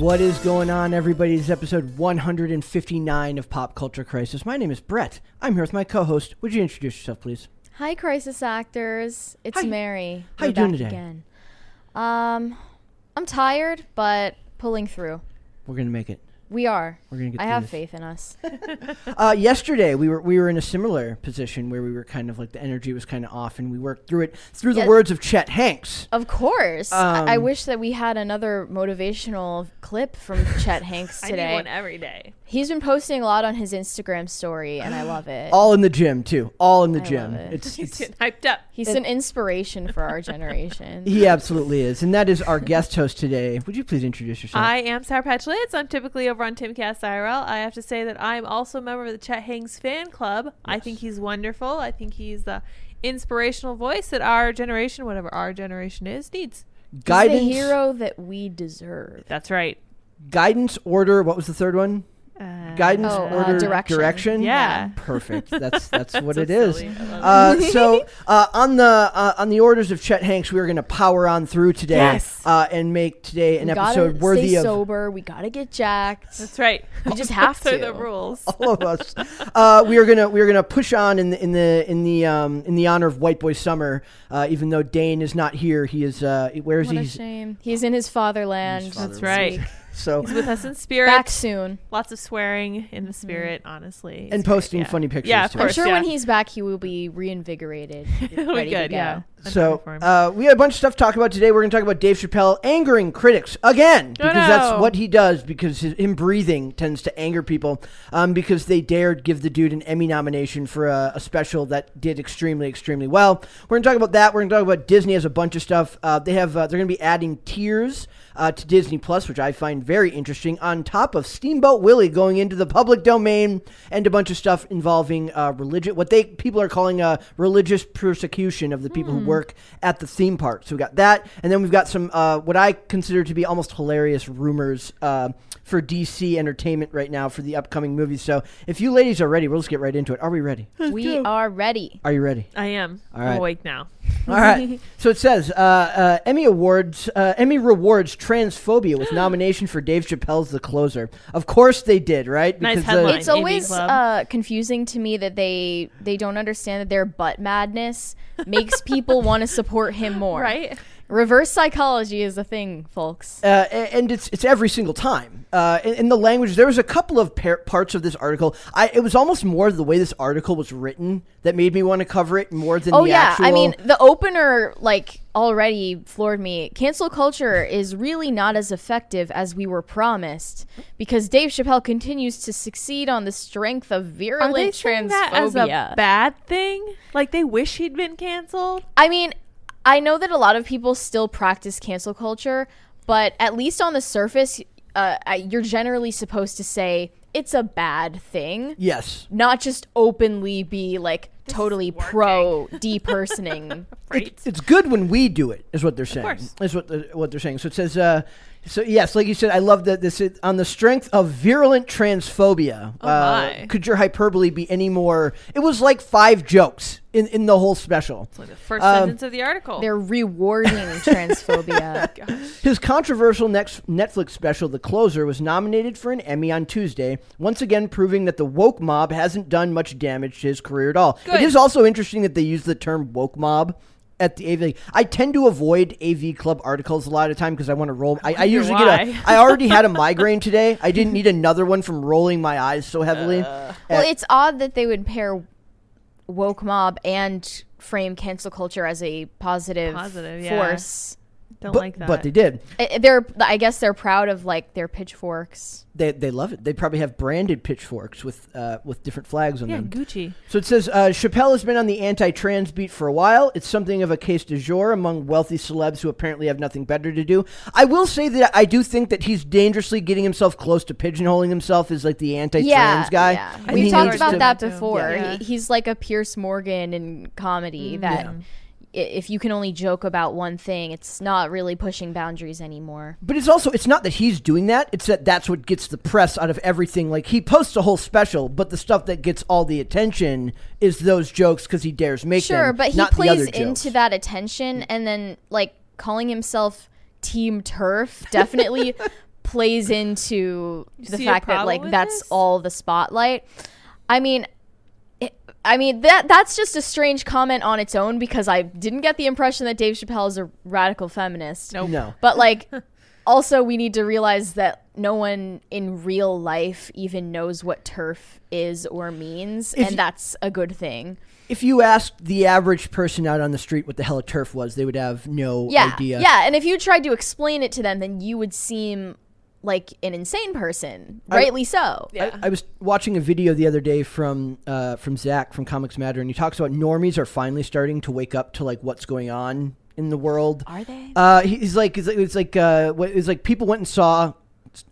What is going on, everybody? This is episode 159 of Pop Culture Crisis. My name is Brett. I'm here with my co-host. Would you introduce yourself, please? Hi, crisis actors. It's Hi. Mary. How We're you doing today? Again. Um, I'm tired, but pulling through. We're gonna make it. We are. We're gonna get. I have this. faith in us. Uh, yesterday, we were we were in a similar position where we were kind of like the energy was kind of off, and we worked through it through the words of Chet Hanks. Of course. I-, I Um, wish that we had another motivational clip from Chet Hanks I need today. one every day. He's been posting a lot on his Instagram story, and I love it. All in the gym too. All in the I gym. love it. It's, He's it's getting hyped up. He's an inspiration for our generation. he absolutely is, and that is our guest host today. Would you please introduce yourself? I am Sour Patch Lids. I'm typically over on Timcast IRL. I have to say that I'm also a member of the Chet Hanks fan club. I think he's wonderful. I think he's the inspirational voice that our generation, whatever our generation is, needs. He's guidance, the hero that we deserve. That's right. guidance, order. What was the third one? Uh, Guidance, Oh, uh, order, direction. direction. Yeah. Perfect. That's that's what So it is. silly. I Uh, so uh, on the uh, on the orders of Chet Hanks, we are going to power on through today Yes. uh, and make today an we episode gotta worthy stay of sober. We gotta get jacked. That's right. We just have Those are to. the rules. all of us. Uh, we are gonna we are gonna push on in the in the in the um, in the honor of White Boy Summer. Uh, even though Dane is not here, he is. Uh, where is What he? a shame. He's in his fatherland. His That's right. Week. So He's with us in spirit. Back soon. Lots of swearing in the spirit, honestly. and It's great, posting yeah. funny pictures. Yeah, of too. I'm sure yeah. when he's back, he will be reinvigorated. It'll be good. go. Yeah. I'm So uh, we had a bunch of stuff to talk about today. We're going to talk about Dave Chappelle angering critics again Oh, because that's what he does. Because his, him breathing tends to anger people. Um, because they dared give the dude an Emmy nomination for a, a special that did extremely, extremely well. We're going to talk about that. We're going to talk about Disney has a bunch of stuff. Uh, they have uh, they're going to be adding tiers. Uh, to Disney Plus, which I find very interesting, on top of Steamboat Willie going into the public domain and a bunch of stuff involving uh, religion, what they people are calling a religious persecution of the people who work at the theme park. So we got that, and then we've got some uh, what I consider to be almost hilarious rumors uh, for DC Entertainment right now for the upcoming movies. So if you ladies are ready, we'll just get right into it. Are we ready? we are ready. Are you ready? I am. All I'm awake now. All right. So it says uh, uh, Emmy awards, uh, Emmy rewards transphobia with nomination for Dave Chappelle's The Closer. Of course they did, right? Nice uh, headline. It's always uh, confusing to me that they they don't understand that their butt madness makes people want to support him more. Right? Reverse psychology is a thing, folks. uh, and it's it's every single time. Uh, in, in the language, there was a couple of par- parts of this article. I it was almost more the way this article was written that made me want to cover it more than Oh the yeah, actual. I mean the opener like already floored me. Cancel culture is really not as effective as we were promised because Dave Chappelle continues to succeed on the strength of Are virulent they saying that as transphobia. a bad thing? Like they wish he'd been canceled? I mean, I know that a lot of people still practice cancel culture, but at least on the surface, uh, you're generally supposed to say it's a bad thing, yes, not just openly be like totally pro depersoning. Right. it's good when we do it. Is what they're saying. course. Is what the, what they're saying. So it says. Uh, so yes, like you said, I love that this is on the strength of virulent transphobia. Oh, uh, my. could your hyperbole be any more? It was like five jokes in in the whole special. It's like the first Um, sentence of the article. They're rewarding transphobia. His controversial next Netflix special, The Closer, was nominated for an Emmy on Tuesday, once again proving that the woke mob hasn't done much damage to his career at all. It Good. is also interesting that they use the term woke mob at the AV. I tend to avoid AV Club articles a lot of time because I want to roll. I, I wonder usually why. get a. I already had a migraine today. I didn't need another one from rolling my eyes so heavily. well, Uh, it's odd that they would pair woke mob and frame cancel culture as a positive, Positive, yeah. Force. Don't but, like that. but they did. I- They're, I guess, they're proud of like their pitchforks. They, they love it. They probably have branded pitchforks with uh, with different flags on yeah, them. Gucci. So it says uh, Chappelle has been on the anti-trans beat for a while. It's something of a case du jour among wealthy celebs who apparently have nothing better to do. I will say that I do think that he's dangerously getting himself close to pigeonholing himself as like the anti-trans Yeah, guy. yeah. We he talked about to- that before. Yeah. He, he's like a Piers Morgan in comedy that i if you can only joke about one thing, it's not really pushing boundaries anymore. But it's also it's not that he's doing that. It's that that's what gets the press out of everything. Like he posts a whole special, but the stuff that gets all the attention is those jokes because he dares make them. Sure, but he not plays into that attention and then like calling himself Team TERF definitely plays into the fact that like that's this? all the spotlight. I mean, it, I mean that that's just a strange comment on its own because I didn't get the impression that Dave Chappelle is a radical feminist. Nope. No. But like also we need to realize that no one in real life even knows what TERF is or means If and y- that's a good thing. If you asked the average person out on the street what the hell a TERF was, they would have no yeah, idea. Yeah, and if you tried to explain it to them, then you would seem like an insane person. Rightly so. Yeah. I, I was watching a video the other day from uh, from Zach from Comics Matter, and he talks about normies are finally starting to wake up to like what's going on in the world. Are they? Uh, he's like, it's like, it's like, uh, it's like people went and saw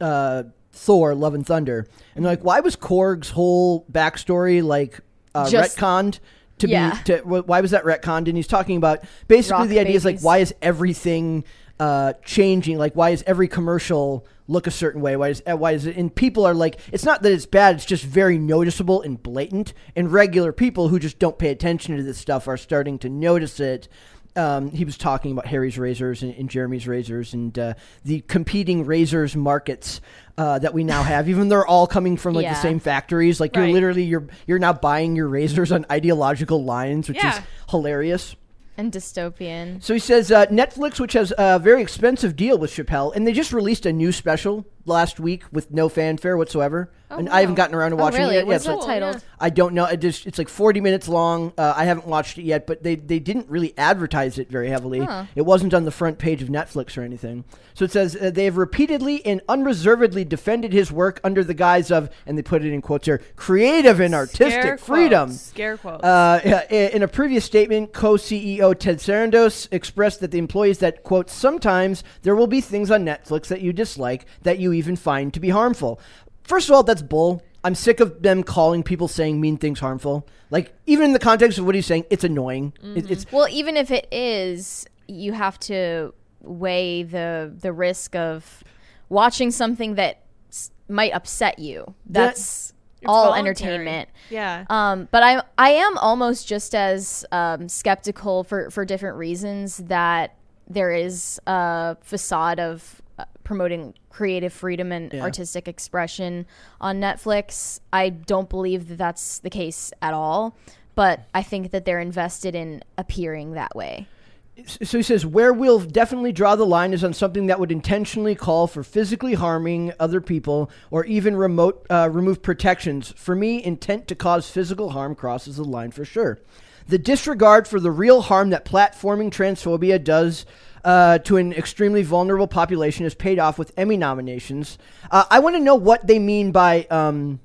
uh, Thor: Love and Thunder, and they're like, why was Korg's whole backstory like uh, Just- retconned? To Yeah. be, to, why was that retconned? And he's talking about basically Rock the idea is like, why is everything uh, changing? Like, why is every commercial look a certain way? Why is uh, why is it? And people are like, it's not that it's bad; it's just very noticeable and blatant. And regular people who just don't pay attention to this stuff are starting to notice it. Um, he was talking about Harry's razors and, and Jeremy's razors and uh, the competing razors markets uh, that we now have. Even though they're all coming from like the same factories. Like you're literally you're you're now buying your razors on ideological lines, which is hilarious. And dystopian. So he says uh, Netflix, which has a very expensive deal with Chappelle, and they just released a new special last week with no fanfare whatsoever. and I haven't gotten around to Oh, watching really? it yet. What's so that Cool, titled? I don't know. It just it's like 40 minutes long. Uh, I haven't watched it yet, but they they didn't really advertise it very heavily. Huh. It wasn't on the front page of Netflix or anything. So it says uh, they have repeatedly and unreservedly defended his work under the guise of, and they put it in quotes here, creative and artistic Scare freedom. Quotes. Scare quotes. Uh, in a previous statement, co-CEO Ted Sarandos expressed that the employees that quote sometimes there will be things on Netflix that you dislike that you even find to be harmful. First of all, that's bull. I'm sick of them calling people saying mean things harmful. Like even in the context of what he's saying, it's annoying. It, it's Well, even if it is, you have to weigh the the risk of watching something that s- might upset you. That's It's all voluntary. entertainment. yeah. Um, but I I am almost just as um, skeptical for for different reasons that there is a facade of promoting creative freedom and Yeah. artistic expression on Netflix. I don't believe that that's the case at all. But I think that they're invested in appearing that way. so he says where we'll definitely draw the line is on something that would intentionally call for physically harming other people or even remote uh, remove protections for me intent to cause physical harm crosses the line for sure the disregard for the real harm that platforming transphobia does uh, to an extremely vulnerable population is paid off with Emmy nominations. Uh, I want to know what they mean by um,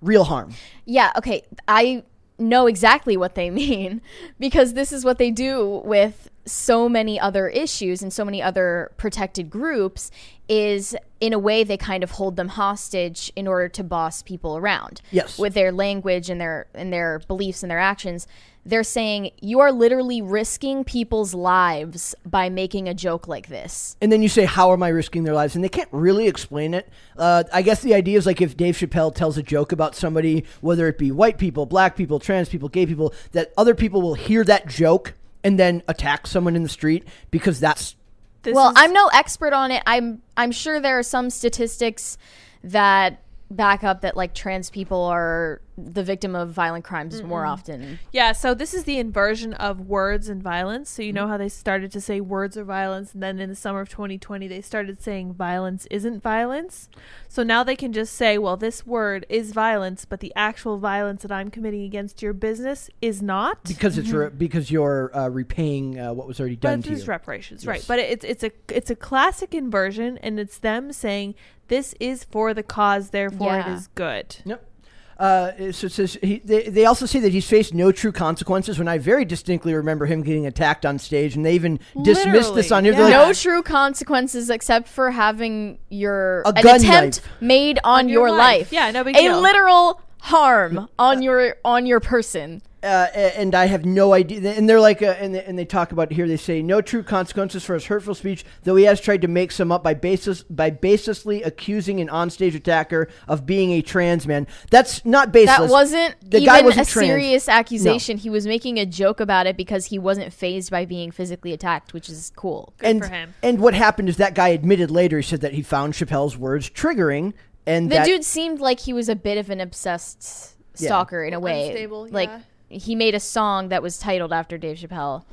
real harm. Yeah, okay. I know exactly what they mean because this is what they do with so many other issues and so many other protected groups is in a way they kind of hold them hostage in order to boss people around Yes. with their language and their and their beliefs and their actions they're saying you are literally risking people's lives by making a joke like this And then you say, "How am I risking their lives?" And they can't really explain it. Uh, I guess the idea is like if Dave Chappelle tells a joke about somebody, whether it be white people, black people, trans people, gay people, that other people will hear that joke and then attack someone in the street because that's This well is- i'm no expert on it. I'm i'm sure there are some statistics that back up that like trans people are the victim of violent crimes more often Yeah, so this is the inversion of words and violence. So you know how they started to say words are violence, and then in the summer of 2020 they started saying violence isn't violence. So now they can just say, well, this word is violence, but the actual violence that I'm committing against your business is not. because it's re- because you're uh, repaying uh, what was already done But to you. it's reparations, right? But it's it's a it's a classic inversion, and it's them saying this is for the cause, therefore it Yeah. is good. Yep. Uh, so it says he, they, they also say that he's faced no true consequences. When I very distinctly remember him getting attacked on stage, and they even dismissed this on him. yeah. They're like, no true consequences except for having your A an gun attempt knife. made on, your your, life. life. Yeah, no big a deal. literal harm on your on your person. uh, and I have no idea. And they're like, uh, and, they, and they talk about here. They say no true consequences for his hurtful speech, though he has tried to make some up by basis by baselessly accusing an onstage attacker of being a trans man. That's not baseless. That wasn't The guy even wasn't a trans. serious accusation. He was making a joke about it because he wasn't phased by being physically attacked, which is cool. Good and, for him. And what happened is that guy admitted later. He said that he found Chappelle's words triggering, and The that dude seemed like he was a bit of an obsessed Yeah. stalker in a way. Unstable, like yeah. he made a song that was titled after Dave Chappelle,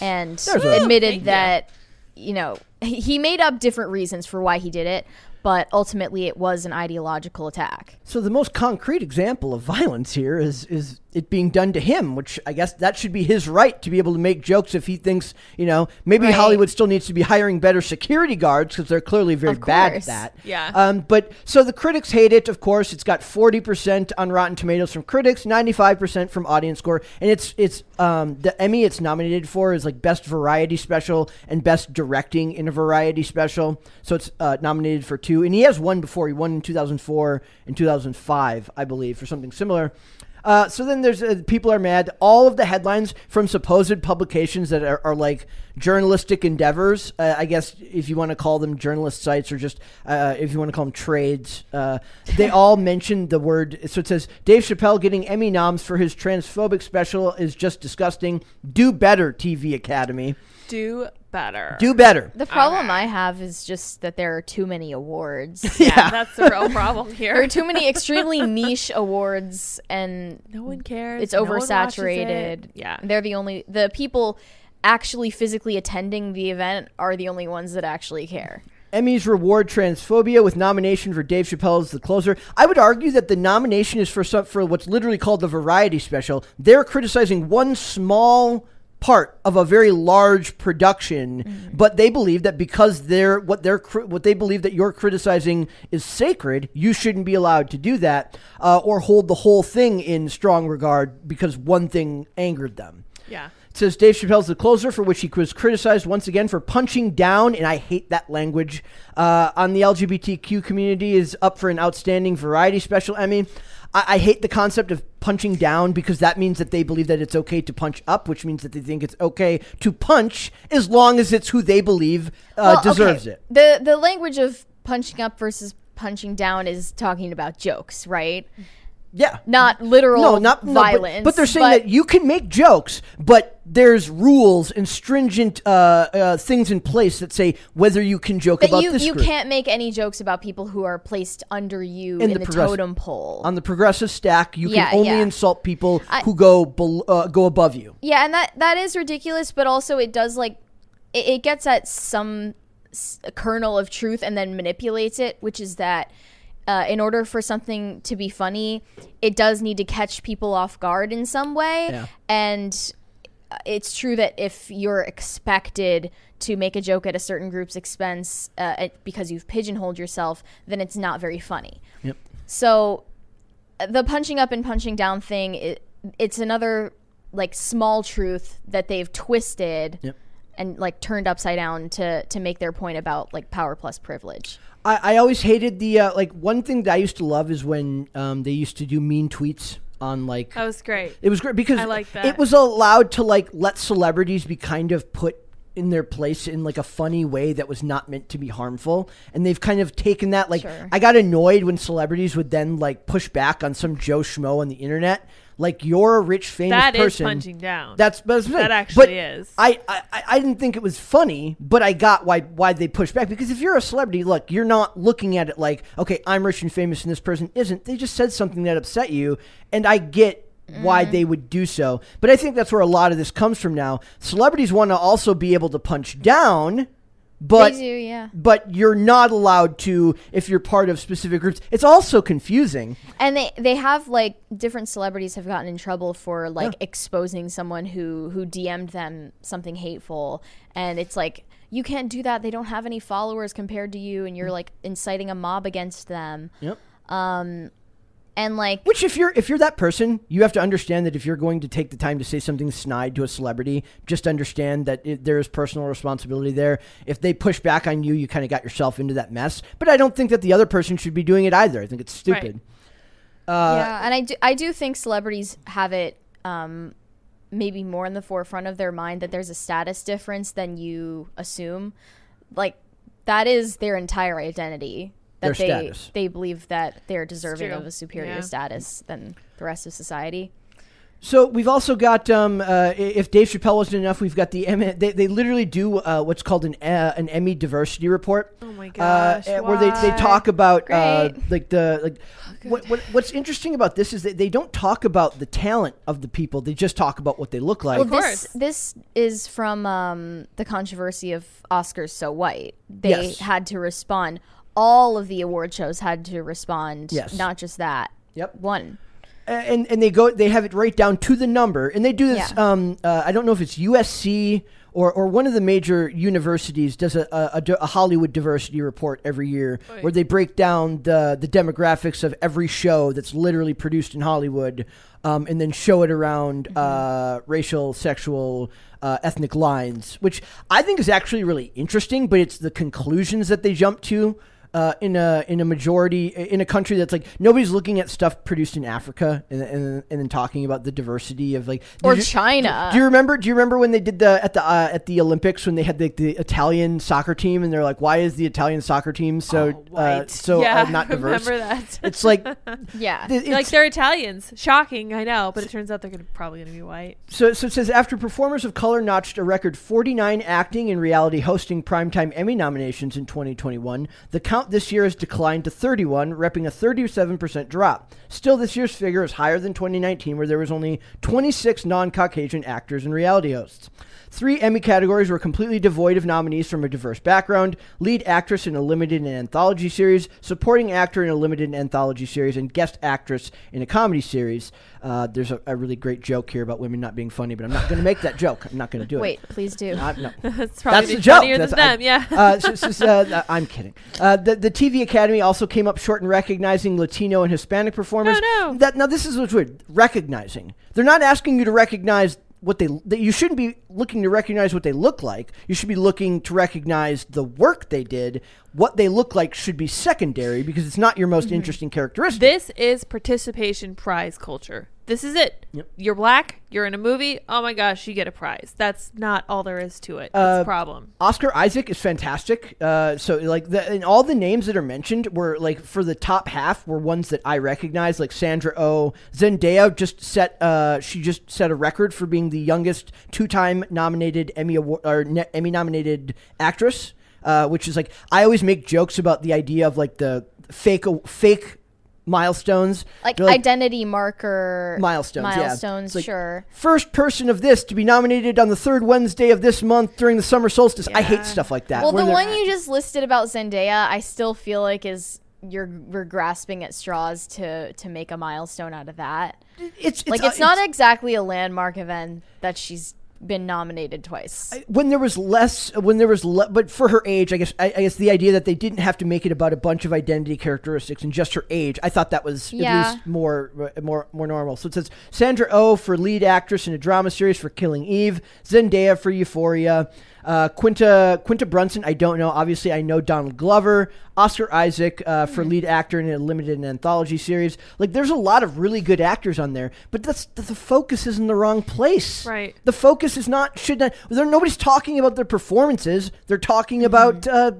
and a- admitted Thank that you know he he made up different reasons for why he did it, but ultimately it was an ideological attack. So the most concrete example of violence here is is it being done to him, which I guess that should be his right to be able to make jokes if he thinks, you know, maybe Right. Hollywood still needs to be hiring better security guards because they're clearly very bad at that. Yeah. Um, but so the critics hate it. Of course, it's got forty percent on Rotten Tomatoes from critics, ninety five percent from audience score, and it's it's um, the Emmy it's nominated for is like best variety special and best directing in a variety special. So it's uh, nominated for two, and he has won before. He won in two thousand four and two thousand five, I believe, for something similar. Uh, so then there's uh, people are mad. All of the headlines from supposed publications that are, are like journalistic endeavors. Uh, I guess if you want to call them journalist sites or just uh, if you want to call them trades, uh, they all mention the word. So it says Dave Chappelle getting Emmy noms for his transphobic special is just disgusting. Do better, TV Academy. Do better. Do better. The problem I have is just that there are too many awards. yeah, that's the real problem there are here. too many extremely niche awards and No one cares. it's no one oversaturated. it. Yeah. They're the only the people actually physically attending the event are the only ones that actually care. Emmys reward transphobia with nomination for Dave Chappelle's The Closer. I would argue that the nomination is for some, for what's literally called the variety special. They're criticizing one small part of a very large production, but they believe that because they're what they're what they believe that you're criticizing is sacred, you shouldn't be allowed to do that uh, or hold the whole thing in strong regard because one thing angered them. Yeah. It says Dave Chappelle's the closer, for which he was criticized once again for punching down, and I hate that language, uh, on the LGBTQ community, is up for an outstanding variety special Emmy. I, I hate the concept of punching down because that means that they believe that it's okay to punch up, which means that they think it's okay to punch as long as it's who they believe uh, Well, deserves okay, it. The the language of punching up versus punching down is talking about jokes, right? Yeah. Not literal no, not no, but- violence. but, they're saying that you can make jokes, but there's rules and stringent uh, uh, things in place that say whether you can joke about you, this you group. can't make any jokes about people who are placed under you in, the the, totem pole. on the progressive stack. You Yeah, can only yeah. insult people I- who go bel- uh, go above you. yeah, and that that is ridiculous, but also it does like it, it gets at some s- kernel of truth and then manipulates it, which is that. Uh, in order for something to be funny, it does need to catch people off guard in some way. Yeah. And uh, it's true that if you're expected to make a joke at a certain group's expense uh, it- because you've pigeonholed yourself, then it's not very funny. Yep. So uh, the punching up and punching down thing, it, it's another like small truth that they've twisted Yep. and like turned upside down to to make their point about like power plus privilege. I, I always hated the uh, like one thing that I used to love is when um, they used to do mean tweets on like That was great. it was great because I like that. it was allowed to like let celebrities be kind of put in their place in like a funny way that was not meant to be harmful and they've kind of taken that like Sure. I got annoyed when celebrities would then like push back on some Joe schmo on the internet like you're a rich famous That is person punching down. that's, that's That actually But is. I, I I didn't think it was funny, but I got why why they push back because if you're a celebrity, look, you're not looking at it like, okay, I'm rich and famous and this person isn't. They just said something that upset you, and I get why Mm. they would do so. But I think that's where a lot of this comes from now. Celebrities want to also be able to punch down, but do, yeah. but you're not allowed to if you're part of specific groups. It's also confusing. And they they have like different celebrities have gotten in trouble for like exposing someone who who DM'd them something hateful, and it's like you can't do that. They don't have any followers compared to you, and you're mm. like inciting a mob against them. Yep. Um, And like Which, if you're if you're that person, you have to understand that if you're going to take the time to say something snide to a celebrity, just understand that it, there is personal responsibility there. If they push back on you, you kind of got yourself into that mess. But I don't think that the other person should be doing it either. I think it's stupid. yeah, and I do I do think celebrities have it um, maybe more in the forefront of their mind that there's a status difference than you assume. Like that is their entire identity. That Their they status. they believe that they're deserving of a superior Yeah. status than the rest of society. So we've also got um, uh, if Dave Chappelle wasn't enough, we've got the Emmy. They, they literally do uh, what's called an uh, an Emmy diversity report. Oh my uh, gosh, uh, where they, they talk about uh, like the like what, what what's interesting about this is that they don't talk about the talent of the people. They just talk about what they look like. Well, course. this this is from um, the controversy of Oscars so white. They Yes. had to respond. All of the award shows had to respond. Yes. not just that. Yep. One. and and they go they have it right down to the number and they do this Yeah. um uh, i don't know if it's usc or, or one of the major universities does a, a, a hollywood diversity report every year where they break down the the demographics of every show that's literally produced in hollywood um, and then show it around uh, racial sexual uh, ethnic lines which i think is actually really interesting but it's the conclusions that they jump to uh, in a in a majority in a country that's like nobody's looking at stuff produced in Africa and and, and then talking about the diversity of like Or you- China. Do you remember? Do you remember when they did the at the uh, at the Olympics when they had the, the Italian soccer team and they're like, why is the Italian soccer team so Oh, uh, so yeah, uh, not diverse? Remember that? It's like Yeah. th- like they're Italians. Shocking, I know, but it turns out they're gonna, probably going to be white. So, so it says after performers of color notched a record 49 acting and reality hosting primetime Emmy nominations in 2021, the count this year has declined to 31, repping a 37% drop. Still, this year's figure is higher than 2019, where there was only 26 non-Caucasian actors and reality hosts. Three Emmy categories were completely devoid of nominees from a diverse background lead actress in a limited and anthology series, supporting actor in a limited and anthology series, and guest actress in a comedy series. Uh, there's a, a really great joke here about women not being funny, but I'm not going to make that joke. I'm not going to do Wait, it. Wait, please do. Uh, no. It's probably That's the joke. funnier That's- than I- them. yeah. Uh, so- so- so, uh, I'm kidding. Uh, the, the TV Academy also came up short in recognizing Latino and Hispanic performers. No, no. That now this is what's weird. Recognizing. They're not asking you to recognize what they. That you shouldn't be looking to recognize what they look like. You should be looking to recognize the work they did. What they look like should be secondary because it's not your most Mm-hmm. interesting characteristic. This is participation prize culture. This is it. Yep. You're black. You're in a movie. Oh my gosh, you get a prize. That's not all there is to it. Uh, a problem. Oscar Isaac is fantastic. Uh, so like the, and all the names that are mentioned were like for the top half were ones that I recognize, like Sandra Oh, Zendaya just set uh, she just set a record for being the youngest two-time nominated Emmy award or ne- Emmy nominated actress. Uh, which is like I always make jokes about the idea of like the fake fake milestones, like, They're identity marker milestones. yeah. Milestones, It's like, sure. First person of this to be nominated on the third Wednesday of this month during the summer solstice. I hate stuff like that. Well, the one you just listed about Zendaya, I still feel like is you're we're grasping at straws to to make a milestone out of that. it's, it's Like uh, it's not exactly a landmark event that she's been nominated twice. when there was less when there was le- but for her age i guess I, I guess the idea that they didn't have to make it about a bunch of identity characteristics and just her age i thought that was Yeah. at least more uh, more more normal so it says sandra oh for lead actress in a drama series for killing eve zendaya for euphoria Uh, Quinta Quinta Brunson, I don't know. Obviously, I know Donald Glover, Oscar Isaac uh, for Mm-hmm. lead actor in a limited anthology series. Like, there's a lot of really good actors on there, but that's the, the focus is in the wrong place. Right. The focus is not should not. There, nobody's talking about their performances. They're talking about. Uh,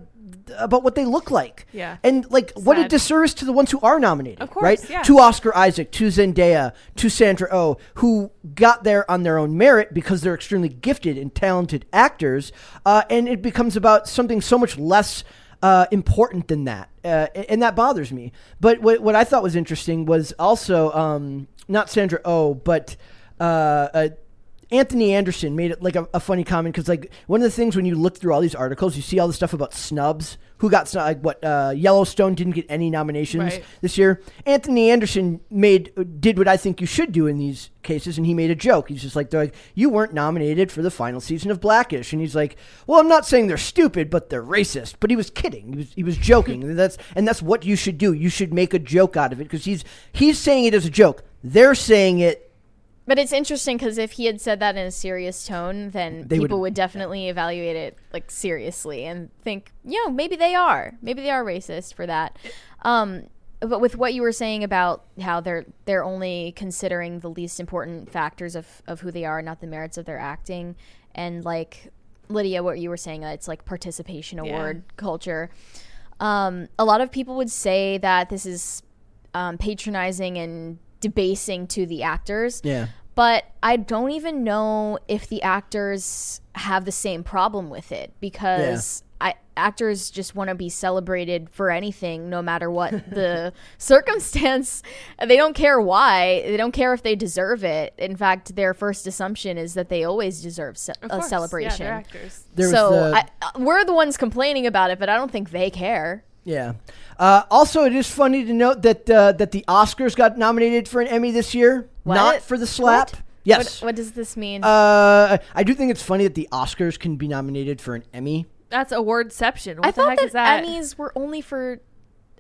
about what they look like. Yeah. and like what a disservice to the ones who are nominated, Of course, right? yeah. To Oscar Isaac, to Zendaya, to Sandra Oh, who got there on their own merit because they're extremely gifted and talented actors, uh, and it becomes about something so much less uh, important than that, uh, and that bothers me. But what, what I thought was interesting was also um, not Sandra Oh, but. Uh, uh, Anthony Anderson made it like a, a funny comment because like one of the things when you look through all these articles, you see all the stuff about snubs. Who got snub? Like what? Uh, Yellowstone didn't get any nominations Right. this year. Anthony Anderson made did what I think you should do in these cases, and he made a joke. He's just like, they're like, you weren't nominated for the final season of Blackish, and he's like, well, I'm not saying they're stupid, but they're racist. But he was kidding. He was he was joking. and that's and that's what you should do. You should make a joke out of it because he's he's saying it as a joke. They're saying it But it's interesting because if he had said that in a serious tone, then They people would- would definitely evaluate it like seriously and think, you know, maybe they are, maybe they are racist for that. Um, but with what you were saying about how they're they're only considering the least important factors of of who they are, not the merits of their acting, and like Lydia, what you were saying, uh, it's like participation Yeah. award culture. Um, a lot of people would say that this is um, patronizing and debasing to the actors yeah. But I don't even know if the actors have the same problem with it because I, actors just want to be celebrated for anything, no matter what the circumstance. They don't care why. They don't care if they deserve it. In fact, their first assumption is that they always deserve ce- Of a course, celebration. Yeah, they're actors. There so the- I, we're the ones complaining about it, but I don't think they care. Yeah. Uh, also, it is funny to note that uh, that the Oscars got nominated for an Emmy this year, What? not for the slap. What? Yes. What, what does this mean? Uh, I do think it's funny that the Oscars can be nominated for an Emmy. That's awardception. What I the thought heck that, is that? Emmys were only for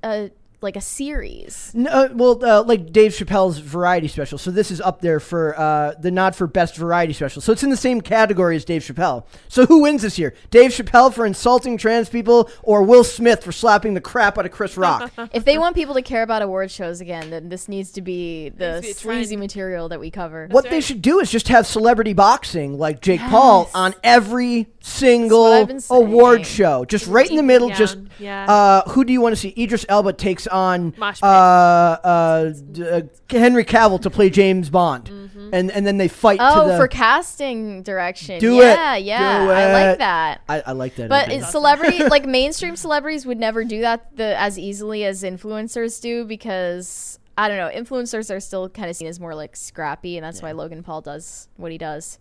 uh, like a series. No, uh, well, uh, like Dave Chappelle's variety special. So this is up there for uh, the nod for best variety special. So it's in the same category as Dave Chappelle. So who wins this year? Dave Chappelle for insulting trans people, or Will Smith for slapping the crap out of Chris Rock? if they want people to care about award shows again, then this needs to be the Needs to be sleazy trend. material that we cover. what they should do is just have celebrity boxing like Jake Paul on every single I've been saying. award show. Just right in the middle. down, Just yeah. uh, who do you want to see? Idris Elba takes on Mosh uh, pit. uh, uh, Henry Cavill to play James Bond, and and then they fight. Oh, to the, for casting direction. Do it. yeah, yeah. Do I it. like that. I, I like that. But idea. it's celebrity, like mainstream celebrities, would never do that the, as easily as influencers do because I don't know. Influencers are still kind of seen as more like scrappy, and that's why Logan Paul does what he does.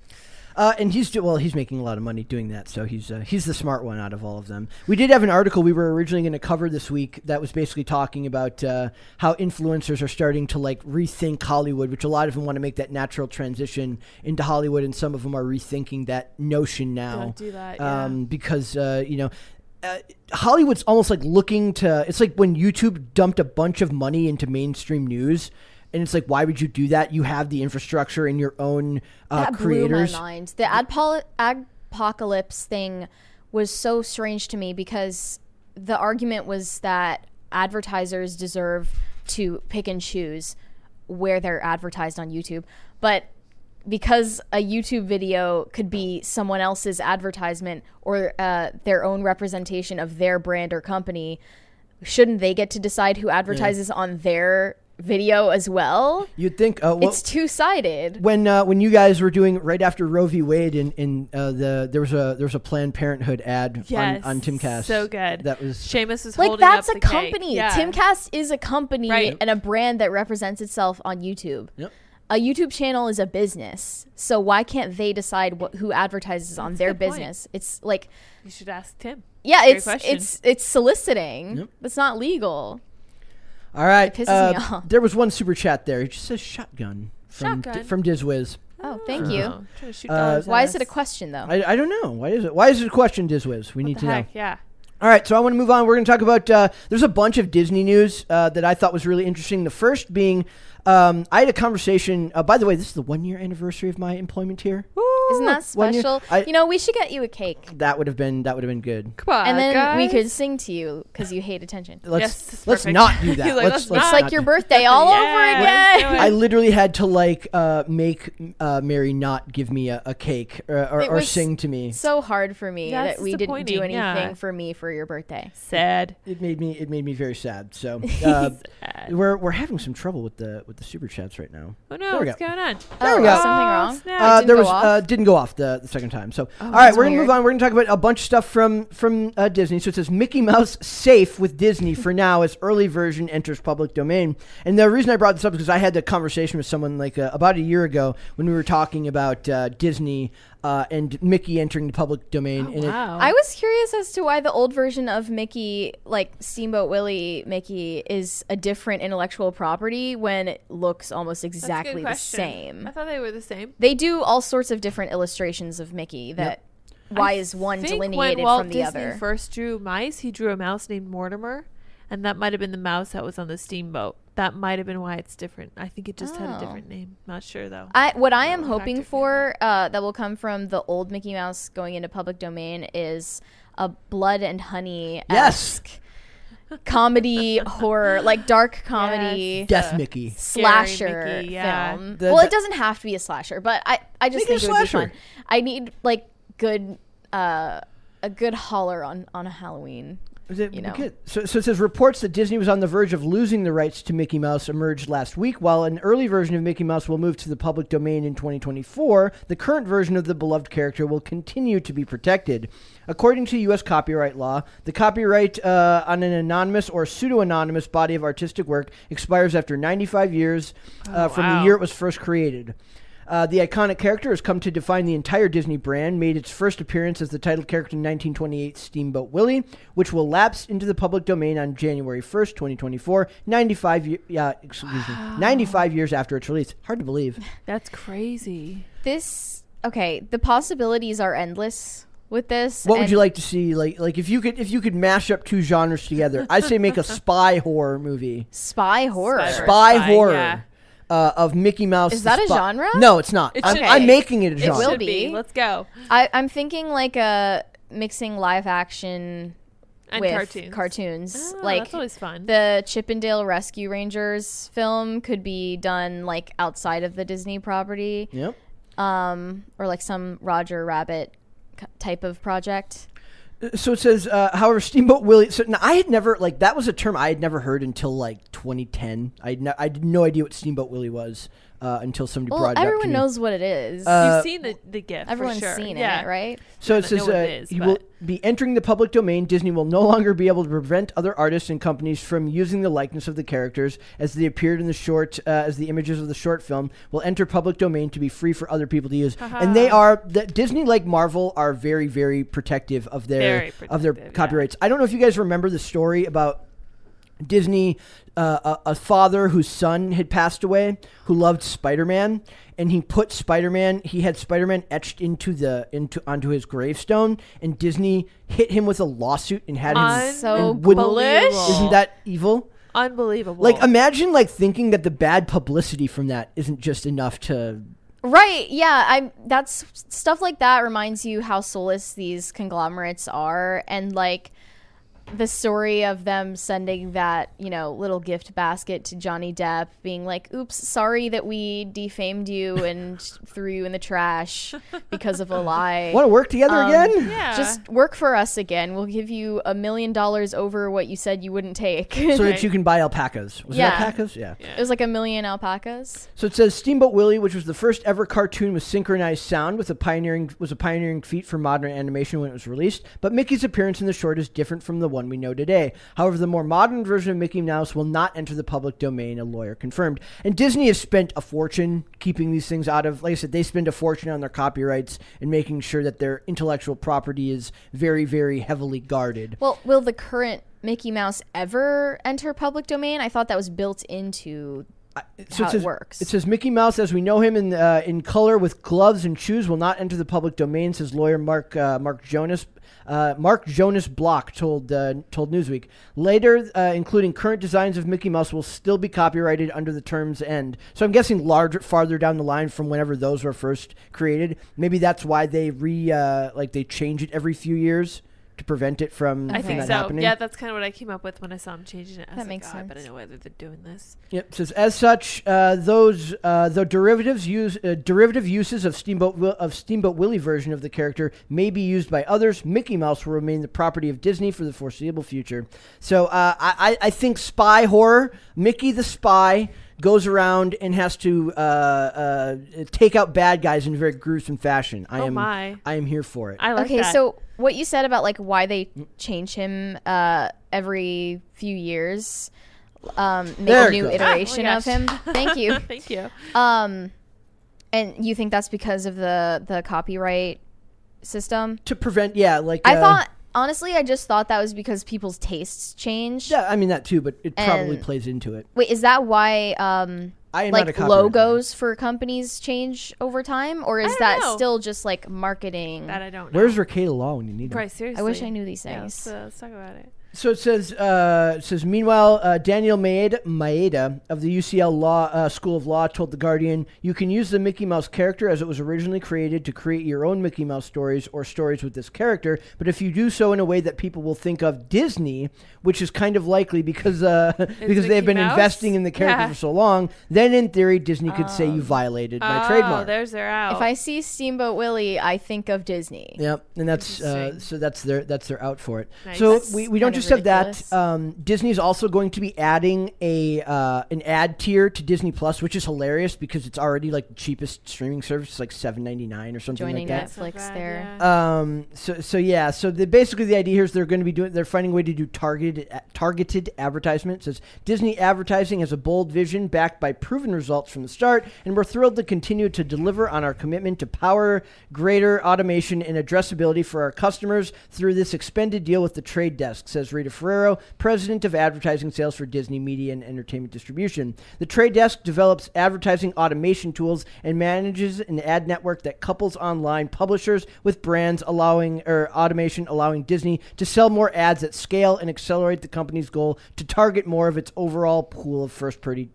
Uh, and he's do- well, he's making a lot of money doing that, so he's uh, he's the smart one out of all of them. We did have an article we were originally going to cover this week that was basically talking about uh, how influencers are starting to like rethink Hollywood, which a lot of them want to make that natural transition into Hollywood, and some of them are rethinking that notion now. Don't do that, yeah. um, because uh, you know. Uh, Hollywood's almost like looking to. It's like when YouTube dumped a bunch of money into mainstream news, and it's like, why would you do that? You have the infrastructure in your own uh, that creators. blew my mind. The adpol- apocalypse thing was so strange to me because the argument was that advertisers deserve to pick and choose where they're advertised on YouTube, but because a YouTube video could be someone else's advertisement or uh, their own representation of their brand or company, shouldn't they get to decide who advertises on their video as well? You'd think uh, well, it's two sided. when uh, when you guys were doing right after Roe v. Wade in in uh, the there was a there was a Planned Parenthood ad Yes, on, on Timcast. so good. That was Seamus was like holding that's up a the company. Yeah. Timcast is a company Right. and a brand that represents itself on YouTube. Yep. A YouTube channel is a business, so why can't they decide what, who advertises on That's a their good point. business? It's like, You should ask Tim. yeah, Great it's question. it's it's soliciting. Yep. That's not legal. All right. It pisses me uh, off. There was one super chat there. It just says shotgun from Shotgun. from Dizwiz. Oh, thank you. Trying to shoot Uh, dollars Why at is it a us. question though? I, I don't know why is it why is it a question Dizwiz? We need What to the know. heck? Yeah. All right, so I want to move on. We're going to talk about. Uh, there's a bunch of Disney news uh, that I thought was really interesting. The first being, um, I had a conversation. Uh, by the way, this is the one year anniversary of my employment here. Isn't that special? I- you know, we should get you a cake. That would have been that would have been good. Come on, and then we could sing to you because you hate attention. Let's Yes, it's let's perfect. not do that. Like, let's, let's let's It's like your birthday all over again. let's do it. I literally had to like uh, make uh, Mary not give me a, a cake or, or, or sing to me. So hard for me Yeah, that we didn't do anything yeah. for me for your birthday. Sad. It made me it made me very sad. So uh, Sad. we're we're having some trouble with the with the super chats right now. Oh no, what's go. going on? There oh, we go. Something wrong? snap. Uh, didn't there go was off? uh, didn't go off the, the second time. So all right, we're gonna weird. move on. We're gonna talk about a bunch of stuff from from uh, Disney. So it says Mickey Mouse safe with Disney for now as early version enters public domain. And the reason I brought this up is because I had the conversation with someone like uh, about a year ago when we were talking about uh, Disney uh, and Mickey entering the public domain. Oh, and it- wow. I was curious as to why the old version of Mickey, like Steamboat Willie Mickey, is a different intellectual property when it looks almost That's a good exactly the question. same. I thought they were the same. They do all sorts of different illustrations of Mickey that why I is one delineated when Walt from the Disney other? first drew mice, he drew a mouse named Mortimer, and that might have been the mouse that was on the steamboat. That might have been why it's different. I think it just had a Oh. different name. Not sure though. I what I am Oh, hoping for uh, that will come from the old Mickey Mouse going into public domain is a blood and honey esque comedy horror, like dark comedy Death Uh, Mickey. slasher Mickey, yeah. film. The- well, it doesn't have to be a slasher, but I I just Make it think a it would be slasher. fun. I need like good uh, a good holler on on a Halloween. Is it you know. So, so it says reports that Disney was on the verge of losing the rights to Mickey Mouse emerged last week. While an early version of Mickey Mouse will move to the public domain in 2024, the current version of the beloved character will continue to be protected. According to U.S. copyright law, the copyright uh, on an anonymous or pseudo anonymous body of artistic work expires after 95 years uh, Oh, from the year it was first created. Uh, the iconic character has come to define the entire Disney brand, made its first appearance as the title character in 1928 Steamboat Willie, which will lapse into the public domain on January 1st, 2024, 95, ye- yeah, excuse me, 95 years after its release. Hard to believe. That's crazy. This okay, the possibilities are endless with this. What would you like to see? Like, like if you could, if you could mash up two genres together, I say make a spy horror movie. Spy horror. Spy Spy, Spy, horror. yeah. Uh, of Mickey Mouse. Is that a spy- genre? No, it's not. It I'm, should I'm be. making it a genre. It genre. will be. Let's go. I, I'm thinking like a mixing live action And with cartoons. cartoons. Oh, like that's always fun. the Chip 'n Dale Rescue Rangers film could be done like outside of the Disney property, Yep. um, or like some Roger Rabbit c- type of project. So it says, uh, however, Steamboat Willie. So now I had never like that was a term I had never heard until like 2010. I had no, I had no idea what Steamboat Willie was uh, until somebody Well, brought it up to everyone knows what it is. Uh, You've seen the the gift. Everyone's for sure. seen yeah. it, right? So it says know uh, it is, he will be entering the public domain. Disney will no longer be able to prevent other artists and companies from using the likeness of the characters as they appeared in the short, uh, as the images of the short film will enter public domain to be free for other people to use. And they are the, Disney, like Marvel, are very, very protective of their Very of their protective, yeah. copyrights. I don't know if you guys remember the story about Disney, uh, a, a father whose son had passed away, who loved Spider-Man, and he put Spider-Man. He had Spider-Man etched into the into onto his gravestone, and Disney hit him with a lawsuit and had him. So and wouldn't- bullish. Isn't that evil? unbelievable? Like, imagine like thinking that the bad publicity from that isn't just enough to. Right. Yeah. I'm. That's stuff like that reminds you how soulless these conglomerates are, and like the story of them sending that you know little gift basket to Johnny Depp, being like, "Oops, sorry that we defamed you and threw you in the trash because of a lie." Want to work together Um, again? yeah. Just work for us again. We'll give you a million dollars over what you said you wouldn't take. So Right. that you can buy alpacas. Was Yeah. it alpacas? Yeah. it was like a million alpacas. So it says Steamboat Willie, which was the first ever cartoon with synchronized sound, with a pioneering was a pioneering feat for modern animation when it was released. But Mickey's appearance in the short is different from the one we know today. However, the more modern version of Mickey Mouse will not enter the public domain. A lawyer confirmed. And Disney has spent a fortune keeping these things out of. Like I said, they spend a fortune on their copyrights and making sure that their intellectual property is very, very heavily guarded. Well, will the current Mickey Mouse ever enter public domain? I thought that was built into So how it, says, it works. It says Mickey Mouse, as we know him in uh, in color with gloves and shoes, will not enter the public domain. Says lawyer Mark uh, Mark Jonas. Uh, Mark Jonas Block told uh, told Newsweek. Later, uh, including current designs of Mickey Mouse, will still be copyrighted under the terms end. So I'm guessing larger, farther down the line from whenever those were first created. Maybe that's why they re uh, like they change it every few years to prevent it from, happening. I from think that so. happening. Yeah, that's kind of what I came up with when I saw him changing it. I was That like, makes oh, I better sense. know whether they're doing this. Yep. Says as such, uh, those uh, the derivatives use uh, derivative uses of Steamboat Wi- of Steamboat Willie version of the character may be used by others. Mickey Mouse will remain the property of Disney for the foreseeable future. So uh, I, I I think spy horror. Mickey the spy goes around and has to uh, uh, take out bad guys in a very gruesome fashion. I Oh am my. I am here for it. I like okay, that. so what you said about like why they change him uh, every few years, um, make There a new iteration Ah, oh of him. Thank you. Thank you. Um, and you think that's because of the the copyright system? to prevent, yeah, like I uh, thought honestly, I just thought that was because people's tastes changed. Yeah, I mean that too, but it probably And- plays into it. Wait, is that why um I am not a like copyright logos for companies change over time, or is don't that know. still just like marketing? That I don't know. Where's Rakayla Law when you need her? Right, seriously. I wish I knew these Yeah, things. let's, uh, let's talk about it. So it says, uh, it says. Meanwhile, uh, Daniel Maeda, Maeda of the UCL Law uh, School of Law told the Guardian, "You can use the Mickey Mouse character as it was originally created to create your own Mickey Mouse stories or stories with this character. But if you do so in a way that people will think of Disney, which is kind of likely because uh, because they have been Mouse? investing in the character Yeah. for so long, then in theory Disney could say you violated my oh, trademark." there's their out. If I see Steamboat Willie, I think of Disney. Yep, and that's uh, so that's their that's their out for it. Nice. So That's we, we don't kind of just have that. ridiculous. Um, Disney's also going to be adding a uh, an ad tier to Disney Plus, which is hilarious because it's already like the cheapest streaming service, it's like seven ninety nine or something Joining like that. That's not Netflix bad, there. yeah. Um, so so yeah, so the, basically the idea here is they're going to be doing they're finding a way to do targeted targeted advertisement. It says Disney advertising has a bold vision backed by proven results from the start, and we're thrilled to continue to deliver on our commitment to power greater automation and addressability for our customers through this expanded deal with the trade desk, says Rita Ferrero, president of advertising sales for Disney Media and Entertainment Distribution. The trade desk develops advertising automation tools and manages an ad network that couples online publishers with brands allowing or automation allowing Disney to sell more ads at scale and accelerate the company's goal to target more of its overall pool of first party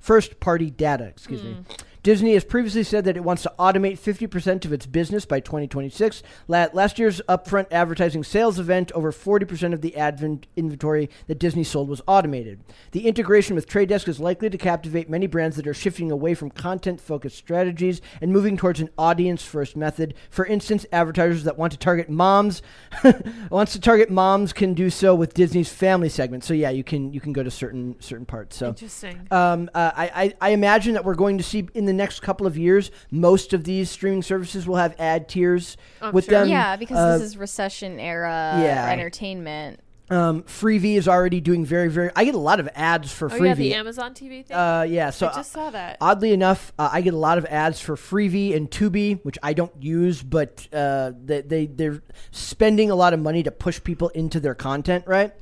first party data, excuse me. Hmm. Disney has previously said that it wants to automate 50% of its business by 2026. La- last year's upfront advertising sales event, over 40% of the advent inventory that Disney sold was automated. The integration with Trade Desk is likely to captivate many brands that are shifting away from content focused strategies and moving towards an audience first method. For instance, advertisers that want to target moms wants to target moms can do so with Disney's family segment. So yeah, you can you can go to certain certain parts. So Interesting. um, uh, I, I, I imagine that we're going to see in the next couple of years, most of these streaming services will have ad tiers I'm with sure. them. yeah, because uh, this is recession era yeah. entertainment. um, Freevee is already doing very, very. I get a lot of ads for oh, yeah, Freevee. the Amazon TV thing? uh, yeah, so I just saw that. Oddly enough, uh, I get a lot of ads for Freevee and Tubi, which I don't use, but uh, they, they they're spending a lot of money to push people into their content, right?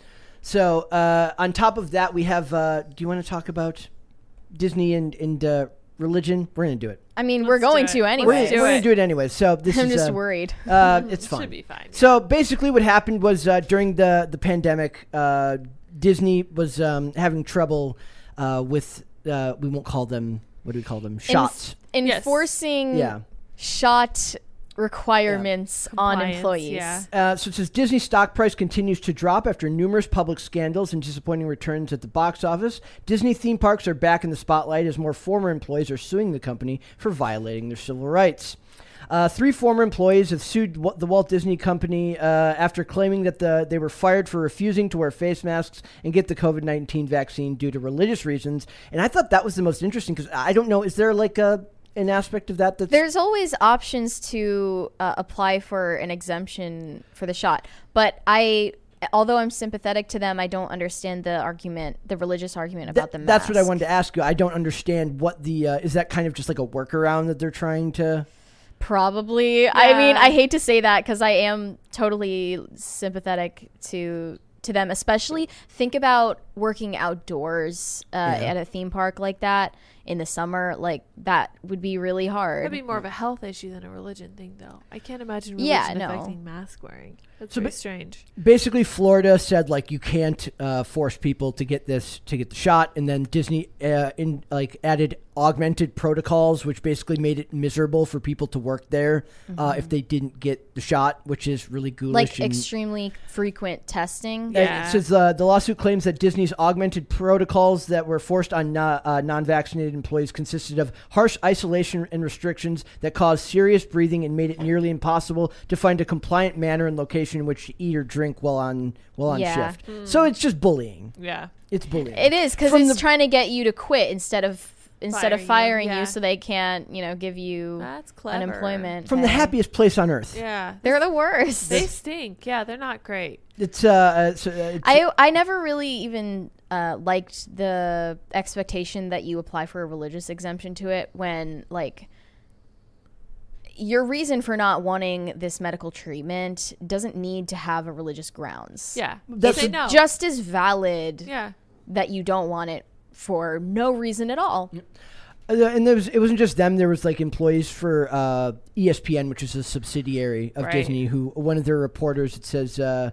So uh, on top of that, we have. Uh, do you want to talk about Disney and and uh, religion? We're gonna do it. I mean, Let's we're going it. to We're, anyway. gonna, do we're gonna it. do it anyway. So this I'm is just uh, worried. uh, it's fine. Should be fine. So basically, what happened was uh, during the the pandemic, uh, Disney was um, having trouble uh, with uh, we won't call them what do we call them shots. Enf- enforcing yeah. shot requirements on employees. yeah. Uh, so it says Disney stock price continues to drop after numerous public scandals and disappointing returns at the box office. Disney theme parks are back in the spotlight as more former employees are suing the company for violating their civil rights. Uh, three former employees have sued Wa- the Walt Disney Company uh, after claiming that the, they were fired for refusing to wear face masks and get the COVID 19 vaccine due to religious reasons. And I thought that was the most interesting because I don't know, is there like a, an aspect of that that's. There's always options to uh, apply for an exemption for the shot, but I, although I'm sympathetic to them, I don't understand the argument, the religious argument about the mask. that's what I wanted to ask you. I don't understand what the. Uh, is that kind of just like a workaround that they're trying to. Probably. I mean, I hate to say that because I am totally sympathetic to to them. Especially think about working outdoors uh, at a theme park like that in the summer, like that would be really hard. That'd be more of a health issue than a religion thing, though. I can't imagine Yeah, religion no. affecting mask wearing. That's So very ba- strange. basically Florida said like you can't uh, force people to get this to get the shot, and then Disney uh, in like added augmented protocols, which basically made it miserable for people to work there uh, if they didn't get the shot, which is really ghoulish. like and- extremely frequent testing. Uh, Yeah. It says uh, the lawsuit claims that Disney's augmented protocols that were forced on no- uh, non-vaccinated employees consisted of harsh isolation and restrictions that caused serious breathing and made it nearly impossible to find a compliant manner and location in which to eat or drink while on while on Yeah. shift. So it's just bullying. Yeah. It's bullying. It is because From it's the- trying to get you to quit instead of instead of Firing you, yeah. you, so they can't you know give you That's clever. unemployment. From the happiest place on earth. Yeah. They're the worst. They stink. Yeah, they're not great. It's uh, uh, it's, uh, it's, I I never really even uh, liked the expectation that you apply for a religious exemption to it when like your reason for not wanting this medical treatment doesn't need to have a religious grounds. Yeah. That's Say a- no. Just as valid yeah. that you don't want it for no reason at all. Uh, and there was, it wasn't just them. There was like employees for uh, ESPN, which is a subsidiary of Right. Disney, who one of their reporters it says uh,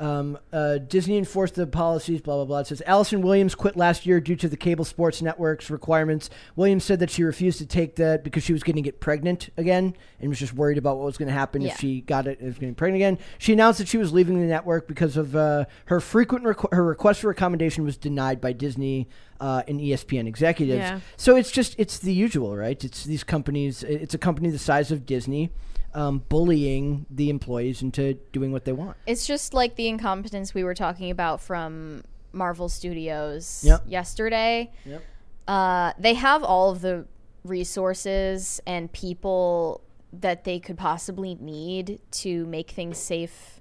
um, uh, Disney enforced the policies. Blah blah blah. It says Allison Williams quit last year due to the cable sports network's requirements. Williams said that she refused to take that because she was going to get pregnant again and was just worried about what was going to happen Yeah. if she got it. If getting pregnant again. She announced that she was leaving the network because of uh, her frequent requ- her request for accommodation was denied by Disney. Uh, and ESPN executives. Yeah. So it's just it's the usual, right? It's these companies. It's a company the size of Disney, um, bullying the employees into doing what they want. It's just like the incompetence we were talking about from Marvel Studios Yep. yesterday. Yep. Uh, they have all of the resources and people that they could possibly need to make things safe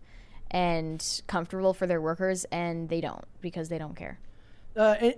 and comfortable for their workers, and they don't because they don't care. Uh, and,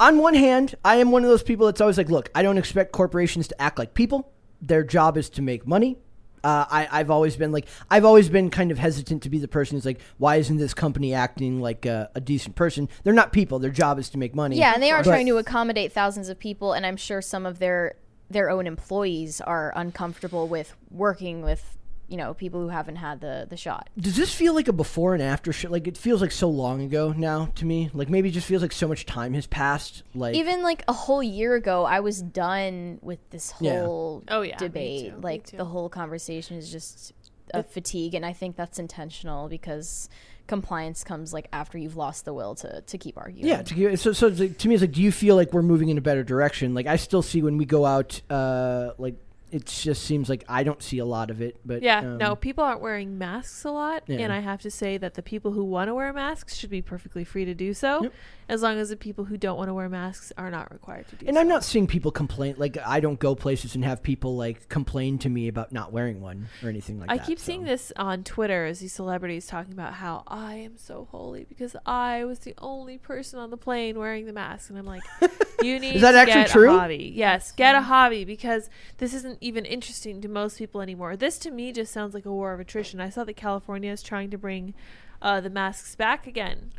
on one hand, I am one of those people that's always like, look, I don't expect corporations to act like people. Their job is to make money. Uh, I, I've always been like, I've always been kind of hesitant to be the person who's like, why isn't this company acting like a, a decent person? They're not people. Their job is to make money. Yeah, and they are But- trying to accommodate thousands of people, and I'm sure some of their their own employees are uncomfortable with working with you know people who haven't had the the shot. Does this feel like a before and after shit? Like it feels like so long ago now to me. Like maybe it just feels like so much time has passed. Like Even like a whole year ago, I was done with this Yeah. whole Oh, yeah, me debate. too, me like too. the whole conversation is just a fatigue, and I think that's intentional because compliance comes like after you've lost the will to to keep arguing. Yeah, to, give- so so to me, it's like, do you feel like we're moving in a better direction? Like I still see when we go out, uh, like it just seems like I don't see a lot of it. But Yeah, um, no, people aren't wearing masks a lot, Yeah. and I have to say that the people who want to wear masks should be perfectly free to do so, Yep. as long as the people who don't want to wear masks are not required to do so. And so. I'm not seeing people complain. Like I don't go places and have people like complain to me about not wearing one or anything like I that. I keep so. seeing this on Twitter as these celebrities talking about how I am so holy because I was the only person on the plane wearing the mask, and I'm like, you need is that to actually get true? a hobby. Yes, get a hobby because this isn't even interesting to most people anymore. This to me just sounds like a war of attrition. I saw that California is trying to bring uh, the masks back again.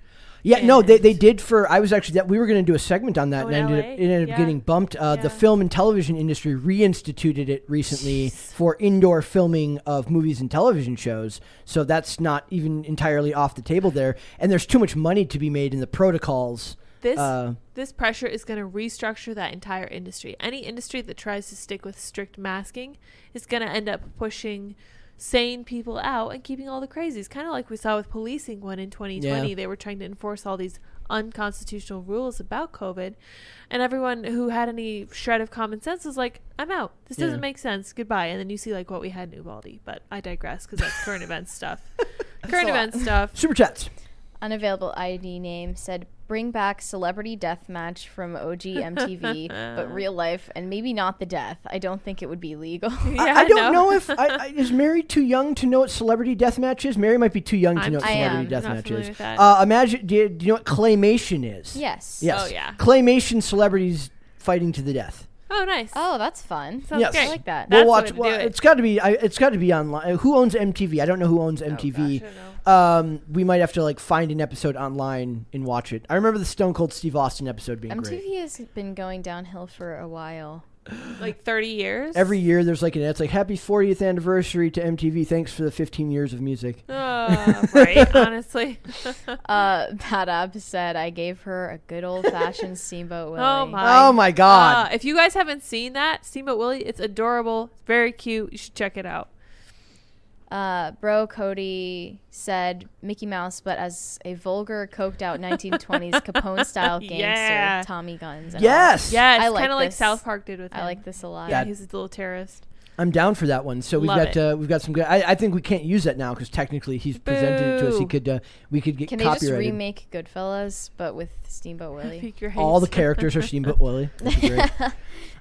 Yeah, no, they, they did for. I was actually that we were going to do a segment on that, Oh, and ended up, it ended up Yeah. getting bumped. Uh, The film and television industry reinstituted it recently for indoor filming of movies and television shows. So that's not even entirely off the table there. And there's too much money to be made in the protocols. This Uh, this pressure is going to restructure that entire industry. Any industry that tries to stick with strict masking is going to end up pushing sane people out and keeping all the crazies. Kind of like we saw with policing when in 2020 Yeah. they were trying to enforce all these unconstitutional rules about COVID, and everyone who had any shred of common sense was like, "I'm out. This doesn't Yeah. make sense. Goodbye." And then you see like what we had in Uvalde, but I digress because that's current events stuff. Current events lot. stuff. super chats. Unavailable ID name said bring back celebrity death match from OG MTV, but real life and maybe not the death. I don't think it would be legal. Yeah, I, I don't no. know if I, I, is Mary too young to know what celebrity deathmatch is. Mary might be too young to I'm- know what I celebrity am. Not deathmatch is. with that. Uh, imagine. Do you, do you know what claymation is? yes. Yes. Oh, yeah. Claymation celebrities fighting to the death. Oh, nice. Oh, that's fun. Sounds Yes. great. I like that. That's we'll watch. the way to Well, do it. it's got to be. I, it's got to be online. Who owns MTV? I don't know who owns Oh, MTV. gosh, I um, we might have to like find an episode online and watch it. I remember the Stone Cold Steve Austin episode being MTV great. has been going downhill for a while. Like 30 years. Every year there's like an it's like happy 40th anniversary to MTV. Thanks for the 15 years of music. Uh, right, honestly. Uh, that app said I gave her a good old fashioned Steamboat Willie. Oh my. Oh my god. Uh, if you guys haven't seen that, Steamboat Willie, it's adorable. It's very cute. You should check it out. Uh, bro Cody said Mickey Mouse, but as a vulgar, coked out 1920s Capone style gangster, Yeah. Tommy guns. And yes. Yeah, it's I like kind of like. South Park did with all. him. I like this a lot. Yeah. He's a little terrorist. I'm down for that one. So we've Love got uh, we've got some good. I, I think we can't use that now because technically he's presented it to us. He could uh, we could get Can they just remake Goodfellas, but with Steamboat Willie? All the characters are Steamboat Willie.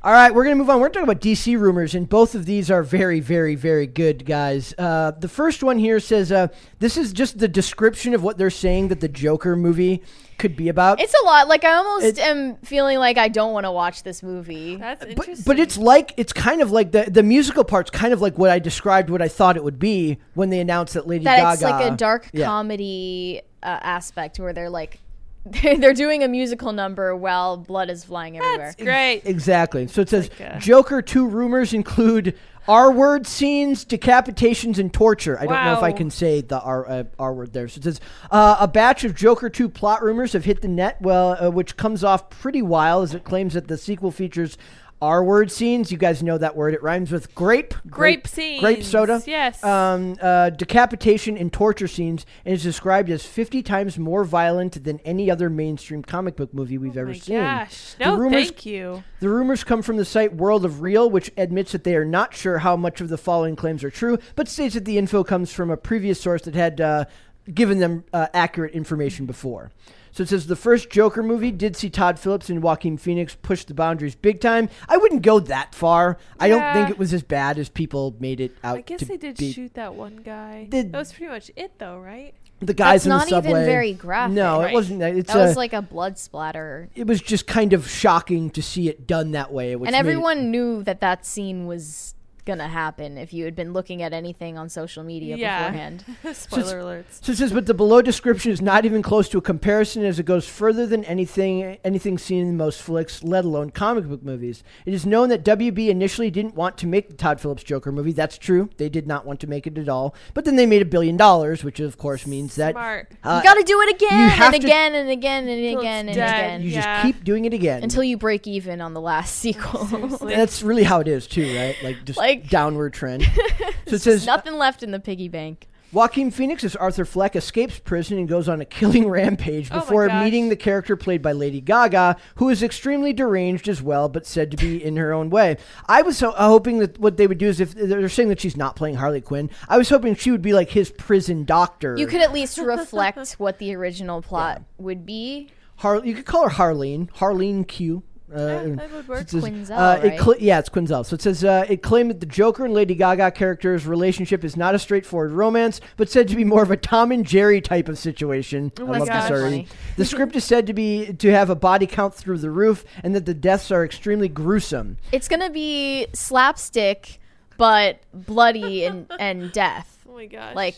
That'd be great. All right, we're gonna move on. We're talking about DC rumors, and both of these are very, very, very good, guys. Uh, the first one here says uh, this is just the description of what they're saying that the Joker movie could be about. It's a lot. Like I almost It- am feeling like I don't want to watch this movie. That's but, interesting. but it's like it's kind of like the the musical part's kind of like what I described what I thought it would be when they announced that Lady that Gaga. it's like a dark Yeah. comedy uh, aspect where they're like they're doing a musical number while blood is flying everywhere. That's great. Exactly. So it says Like, Joker 2 rumors include R word scenes, decapitations, and torture. I don't know if I can say the R, uh, R word there. So it says uh, a batch of Joker 2 plot rumors have hit the net, well, uh, which comes off pretty wild as it claims that the sequel features R word scenes. You guys know that word. It rhymes with grape. Grape scenes. Grape soda. Yes. Um, uh, decapitation and torture scenes and is described as 50 times more violent than any other mainstream comic book movie we've oh ever my seen. gosh. No, rumors- thank you. The rumors come from the site World of Reel, which admits that they are not sure how much of the following claims are true, but states that the info comes from a previous source that had uh, given them uh, accurate information before. So it says the first Joker movie did see Todd Phillips and Joaquin Phoenix push the boundaries big time. I wouldn't go that far. I don't Yeah. think it was as bad as people made it out I guess to they did be. shoot that one guy. Did- that was pretty much it, though, right? the guys That's in not the subway. even very graphic. No, it Right. wasn't. that. It's That was uh, like a blood splatter, it was just kind of shocking to see it done that way. Which and made it- everyone knew that that scene was gonna happen if you had been looking at anything on social media Yeah. beforehand. Spoiler alerts. So it says, but the below description is not even close to a comparison as it goes further than anything anything seen in most flicks, let alone comic book movies. It is known that WB initially didn't want to make the Todd Phillips Joker movie. That's true. They did not want to make it at all. But then they made a billion dollars, which of course means that Smart. uh, you got to do it again and to- again and again and again and dead. again you Yeah. just keep doing it again. until you break even on the last sequel. That's really how it is too, right? Like just Like- downward trend. so it says nothing left in the piggy bank. Joaquin Phoenix as Arthur Fleck escapes prison and goes on a killing rampage Oh before gosh. meeting the character played by Lady Gaga, who is extremely deranged as well, but said to be in her own way. I was so, uh, hoping that what they would do is if they're saying that she's not playing Harley Quinn, I was hoping she would be like his prison doctor. You could at least reflect what the original plot would be. Har- you could call her Harleen, Harleen Q. Uh, Yeah, that would work. it says, Quinzel, uh, it cl- yeah, it's Quinzel. So it says uh, it claimed that the Joker and Lady Gaga characters' relationship is not a straightforward romance, but said to be more of a Tom and Jerry type of situation. I my love gosh. this The script is said to be to have a body count through the roof, and that the deaths are extremely gruesome. It's gonna be slapstick, but bloody and and death. Oh my gosh. Like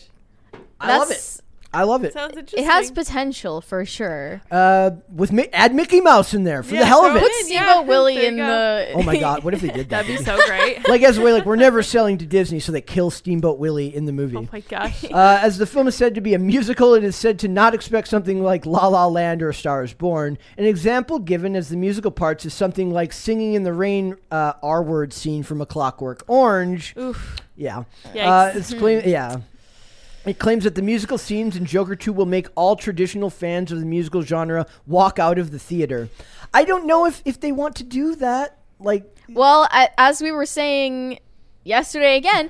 I love that's it. I love it. Sounds it has potential for sure. Uh, with mi- add Mickey Mouse in there for the hell of throw it. it Put in. Steamboat Yeah, Willie there in go. the. Oh my God! What if they did that? That'd be so great. like as a way, like we're never selling to Disney, so they kill Steamboat Willie in the movie. oh my gosh. Uh, as the film is said to be a musical, it is said to not expect something like La La Land or A Star is Born. An example given as the musical parts is something like Singing in the Rain uh, R word scene from A Clockwork Orange. Oof. Yeah. Yikes. Uh, it's claim- yeah. It claims that the musical scenes in Joker 2 will make all traditional fans of the musical genre walk out of the theater. I don't know if, if they want to do that. Like, Well, I, as we were saying yesterday again,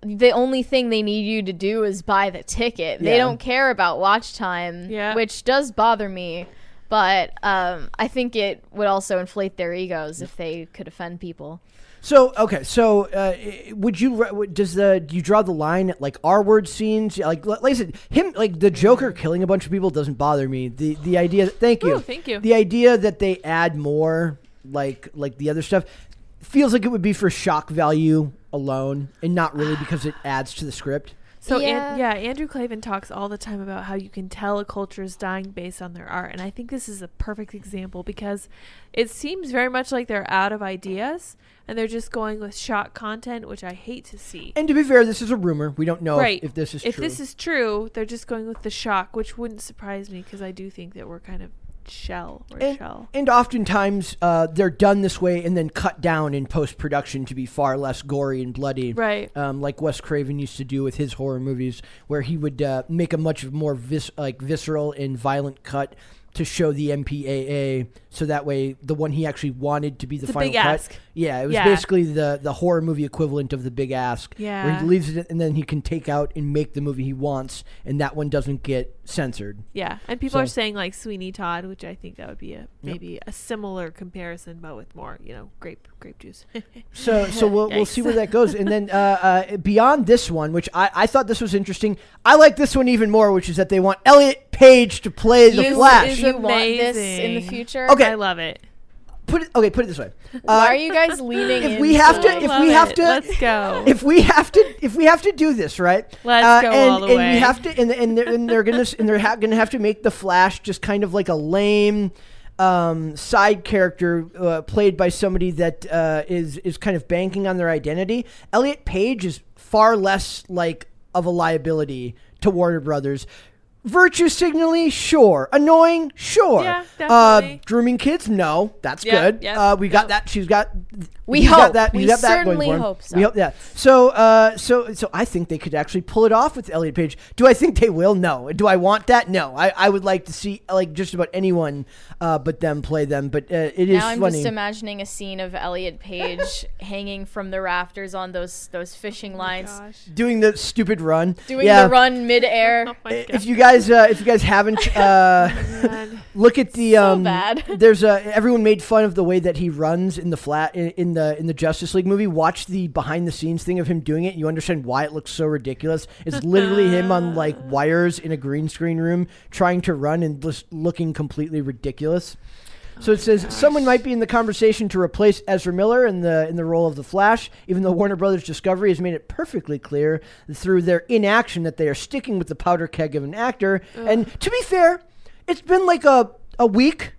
the only thing they need you to do is buy the ticket. They Yeah. don't care about watch time, Yeah. which does bother me. But um, I think it would also inflate their egos if they could offend people. So okay, so uh, would you does the do you draw the line at like R word scenes? Like like I said, him like the Joker killing a bunch of people doesn't bother me. The the idea, thank you, Ooh, thank you. The idea that they add more like like the other stuff feels like it would be for shock value alone, and not really because it adds to the script. So Yeah. An- yeah, Andrew Klavan talks all the time about how you can tell a culture is dying based on their art, and I think this is a perfect example because it seems very much like they're out of ideas and they're just going with shock content, which I hate to see. And to be fair, this is a rumor. We don't know if- right. if, this is if true. this is true, they're just going with the shock, which wouldn't surprise me because I do think that we're kind of shell or and, shell. and oftentimes uh, they're done this way and then cut down in post production to be far less gory and bloody. Right. Um, like Wes Craven used to do with his horror movies, where he would uh, make a much more vis- like visceral and violent cut to show the MPAA, so that way the one he actually wanted to be the The final Big cut. Ask. Yeah, it was Yeah. basically the the horror movie equivalent of the Big Ask, where Yeah. he leaves it and then he can take out and make the movie he wants, and that one doesn't get censored. Yeah, and people are saying like Sweeney Todd, which I think that would be a maybe a similar comparison, but with more, you know, grape grape juice. So so we'll, we'll see where that goes. And then uh, uh, beyond this one, which I, I thought this was interesting, I like this one even more, which is that they want Elliot Page to play the you, Flash. is you want this in the future? Okay. I love it. Put it okay. Put it this way. Why Uh, are you guys leaning? if we have to- if we have it. to- let's go. if we have to if we have to do this right Let's uh, go and, all the and way. we have to and, and they're, and they're gonna and they're ha- gonna have to make the flash just kind of like a lame um, side character uh, played by somebody that uh, is is kind of banking on their identity elliot page is far less like of a liability to warner brothers Virtue signally, sure. Annoying, sure. Yeah, uh, grooming kids, no. That's Yeah, good. yeah, uh, we got yeah. that. She's got. We he's got hope. that. We he's got that going certainly for him. hope so. We hope that. So, uh, so, so I think they could actually pull it off with Elliot Page. Do I think they will? No. Do I want that? No. I, I would like to see like just about anyone, uh, but them play them. But uh, it is Now I'm funny. just imagining a scene of Elliot Page hanging from the rafters on those those fishing lines, Oh doing the stupid run. doing yeah. the run midair. Oh If you guys, uh, if you guys haven't, uh, look at the um, bad. there's a everyone made fun of the way that he runs in the flat in, in the in the Justice League movie. Watch the behind the scenes thing of him doing it. You understand why it looks so ridiculous. It's literally him on like wires in a green screen room trying to run and just looking completely ridiculous. So it says someone might be in the conversation to replace Ezra Miller in the in the role of the Flash, even though Warner Brothers Discovery has made it perfectly clear through their inaction that they are sticking with the powder keg of an actor. And to be fair, it's been like a a week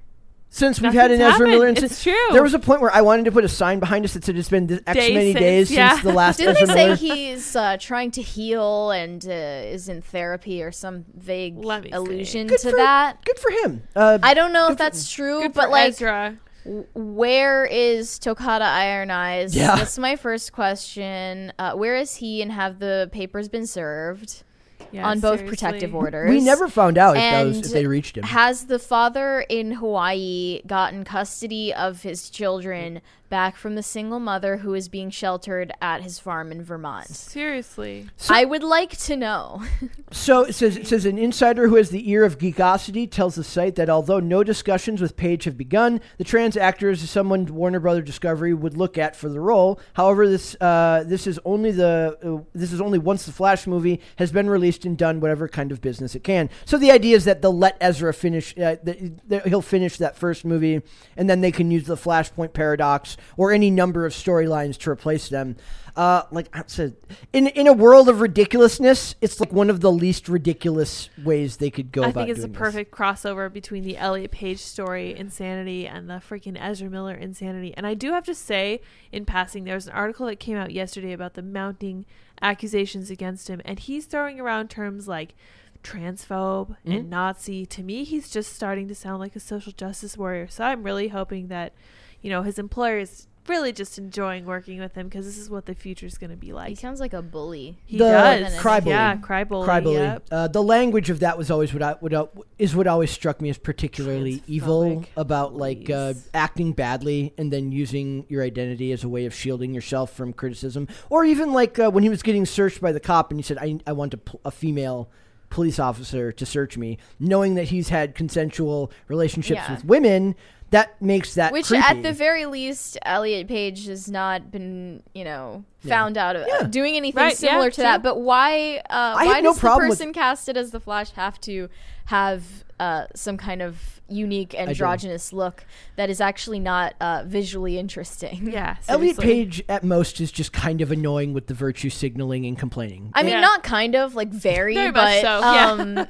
since we've had an Nothing's Ezra Miller incident. It's true. There was a point where I wanted to put a sign behind us that said it's been this X Days many since- days yeah. since the last Didn't they say Miller. he's uh, trying to heal and uh, is in therapy or some vague Let me see. allusion Good to for, that? Good for him. Uh, I don't know Good if for- that's true, Good but for like, Ezra. w- where is Tokata Iron Eyes? Yeah. That's my first question. Uh, where is he, and have the papers been served Yeah, on both seriously. protective orders? we never found out if, those, if they reached him. Has the father in Hawaii gotten custody of his children back from the single mother who is being sheltered at his farm in Vermont? Seriously. I would like to know. So it says it says an insider who has the ear of geekosity tells the site that although no discussions with Page have begun, the trans actor is someone Warner Brother Discovery would look at for the role. However, this uh, this is only the uh, this is only once the Flash movie has been released and done whatever kind of business it can. So the idea is that they'll let Ezra finish. Uh, that that he'll finish that first movie, and then they can use the Flashpoint paradox or any number of storylines to replace them. Uh, like I said, in in a world of ridiculousness, it's like one of the least ridiculous ways they could go I think it's a doing this. perfect crossover between the Elliot Page story insanity and the freaking Ezra Miller insanity. And I do have to say, in passing, there's an article that came out yesterday about the mounting accusations against him, and he's throwing around terms like transphobe Mm-hmm. and Nazi. To me, he's just starting to sound like a social justice warrior. So I'm really hoping that, you know, his employer is really just enjoying working with him because this is what the future is going to be like. he sounds like a bully. He The does. cry bully. Yeah, cry bully. Cry bully. Yep. Uh, the language of that was always what I would uh, is what always struck me as particularly evil about like uh, acting badly and then using your identity as a way of shielding yourself from criticism, or even like uh, when he was getting searched by the cop and he said, "I I want a, pl- a female." Police officer to search me, knowing that he's had consensual relationships Yeah. with women. That makes that Which, creepy. at the very least, Elliot Page has not been, you know, found out of Yeah. doing anything Right, similar yeah, to that. But why? Uh, why have no does the problem with- person casted as the Flash have to have uh, some kind of unique androgynous look that is actually not uh, visually interesting? Yeah. Elliot seriously. Page at most is just kind of annoying with the virtue signaling and complaining. I mean, Yeah. not kind of like very, Very much but so, yeah. um,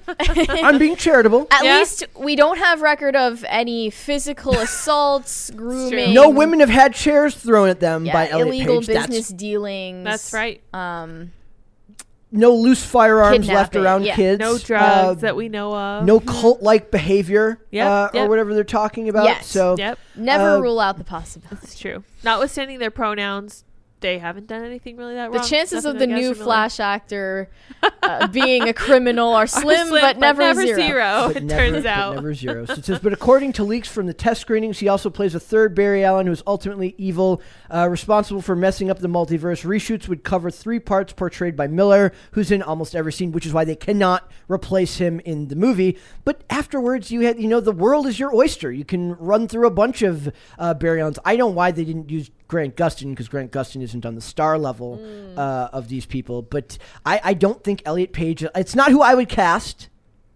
I'm being charitable. at Yeah. least we don't have record of any physical assaults, grooming. No women have had chairs thrown at them yeah, by Elliot illegal Page. business That's dealings. That's right. Um, no loose firearms left around yeah. kids. No Uh, drugs that we know of. no cult-like behavior, Yep, uh, or whatever they're talking about. Yes. So Yep. never Uh, rule out the possibility. It's true. Notwithstanding their pronouns, they haven't done anything really that The wrong. chances of the new against them, Flash actor uh, being a criminal are really. slim, but never, zero. but it never, turns but out. never zero. So it says, but according to leaks from the test screenings, he also plays a third Barry Allen who is ultimately evil, uh, responsible for messing up the multiverse. Reshoots would cover three parts portrayed by Miller, who's in almost every scene, which is why they cannot replace him in the movie. But afterwards, you had, you know, the world is your oyster. You can run through a bunch of uh, Barry Allens. I don't know why they didn't use Grant Gustin because Grant Gustin isn't on the star level Mm. uh, of these people. But I, I don't think Elliot Page. It's not who I would cast.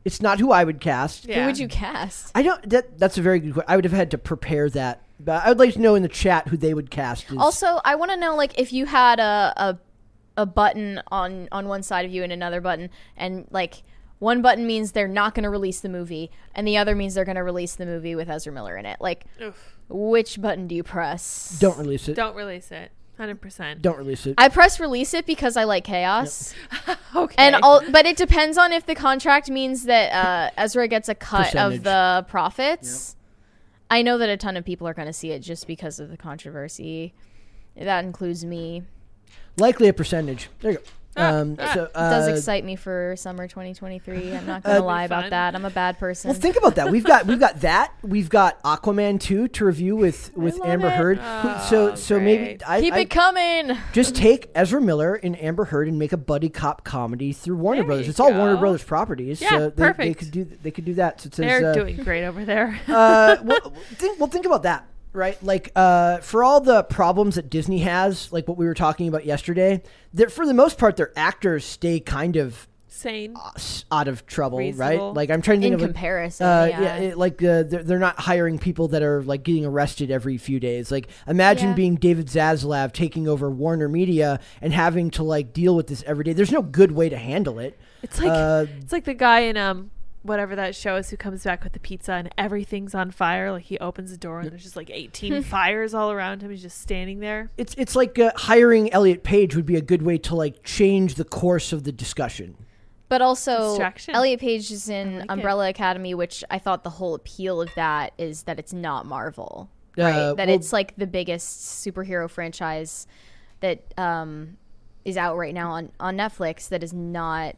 It's not who I would cast. Yeah. Who would you cast? I don't. That that's a very good. question. I would have had to prepare that. But I would like to know in the chat who they would cast. As, Also, I want to know like if you had a, a a button on on one side of you and another button, and like one button means they're not going to release the movie, and the other means they're going to release the movie with Ezra Miller in it. Like, Oof. Which button do you press? don't release it. Don't, Don't release it. Hundred percent. Don't release it. I press release it because I like chaos. Okay. And all, but it depends on if the contract means that uh, Ezra gets a cut Percentage. of the profits. I know that a ton of people are going to see it just because of the controversy. That includes me. Likely a percentage. There you go. Ah, Um, ah. so, It does uh, excite me for summer 2023. I'm not going to Uh, lie about fun. that. I'm a bad person. Well, think about that. We've got we've got that. We've got Aquaman two to review with with Amber it. Heard. Oh, so so maybe. I, Keep I it coming. just take Ezra Miller and Amber Heard and make a buddy cop comedy through Warner There Brothers. you It's all Warner. Brothers properties. Yeah, so they, they could do they could do that. So it says, They're uh, doing great over there. uh, well, think, well, think about that, right? Like, uh, for all the problems that Disney has, like what we were talking about yesterday, that for the most part, their actors stay kind of Sane. out of trouble, Reasonable. right? Like, I'm trying to think In of a- comparison, Uh, yeah. it- like uh, they're, they're not hiring people that are like getting arrested every few days. Like, imagine Yeah. being David Zaslav taking over Warner Media and having to like deal with this every day. There's no good way to handle it. It's like Uh, it's like the guy in um whatever that show is who comes back with the pizza and everything's on fire. Like he opens the door and there's just like 18 fires all around him. He's just standing there. it's it's like uh, hiring Elliot Page would be a good way to like change the course of the discussion. But also, Distraction. Elliot Page is in like it. Umbrella Academy, which I thought the whole appeal of that is that it's not Marvel, Uh, right? that well- it's like the biggest superhero franchise that um, is out right now on, on Netflix that is not.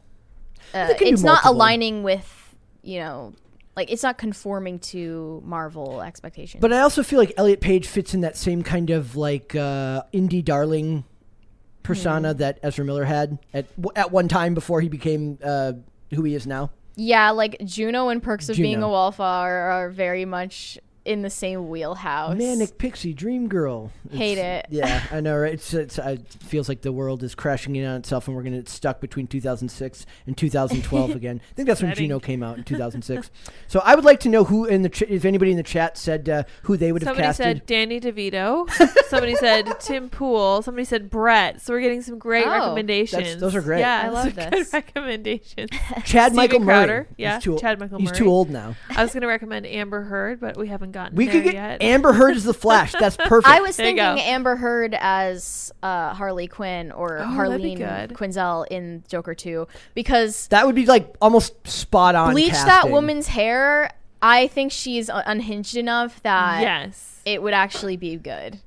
Uh, They can do it's not aligning with, you know, like it's not conforming to Marvel expectations. But I also feel like Elliot Page fits in that same kind of like uh, indie darling persona Hmm. that Ezra Miller had at at one time before he became uh, who he is now. yeah, like Juno and Perks of Being Juno. a Wallflower are very much in the same wheelhouse. Manic pixie dream girl. Hate it. Yeah, I know. Right? It's, it's it feels like the world is crashing in on itself, and we're gonna get stuck between 2006 and 2012 again. I think that's when Juno came out in 2006. so I would like to know who in the ch- if anybody in the chat said uh, who they would have casted. Somebody said Danny DeVito. Somebody said Tim Pool. Somebody said Brett. So we're getting some great Oh, recommendations. those are great. Yeah, I love are this. Good recommendations. Chad Steven Michael Crowder. Murray. Yeah, too, Chad Michael He's Murray. too old now. I was going to recommend Amber Heard, but we haven't gotten We there could get yet. Amber Heard as the Flash. That's perfect. I was There thinking. Amber Heard as uh, Harley Quinn or Oh, that'd Harleen. Quinzel in Joker 2 because that would be like almost spot on. bleach that woman's hair. I think she's unhinged enough that yes. it would actually be good.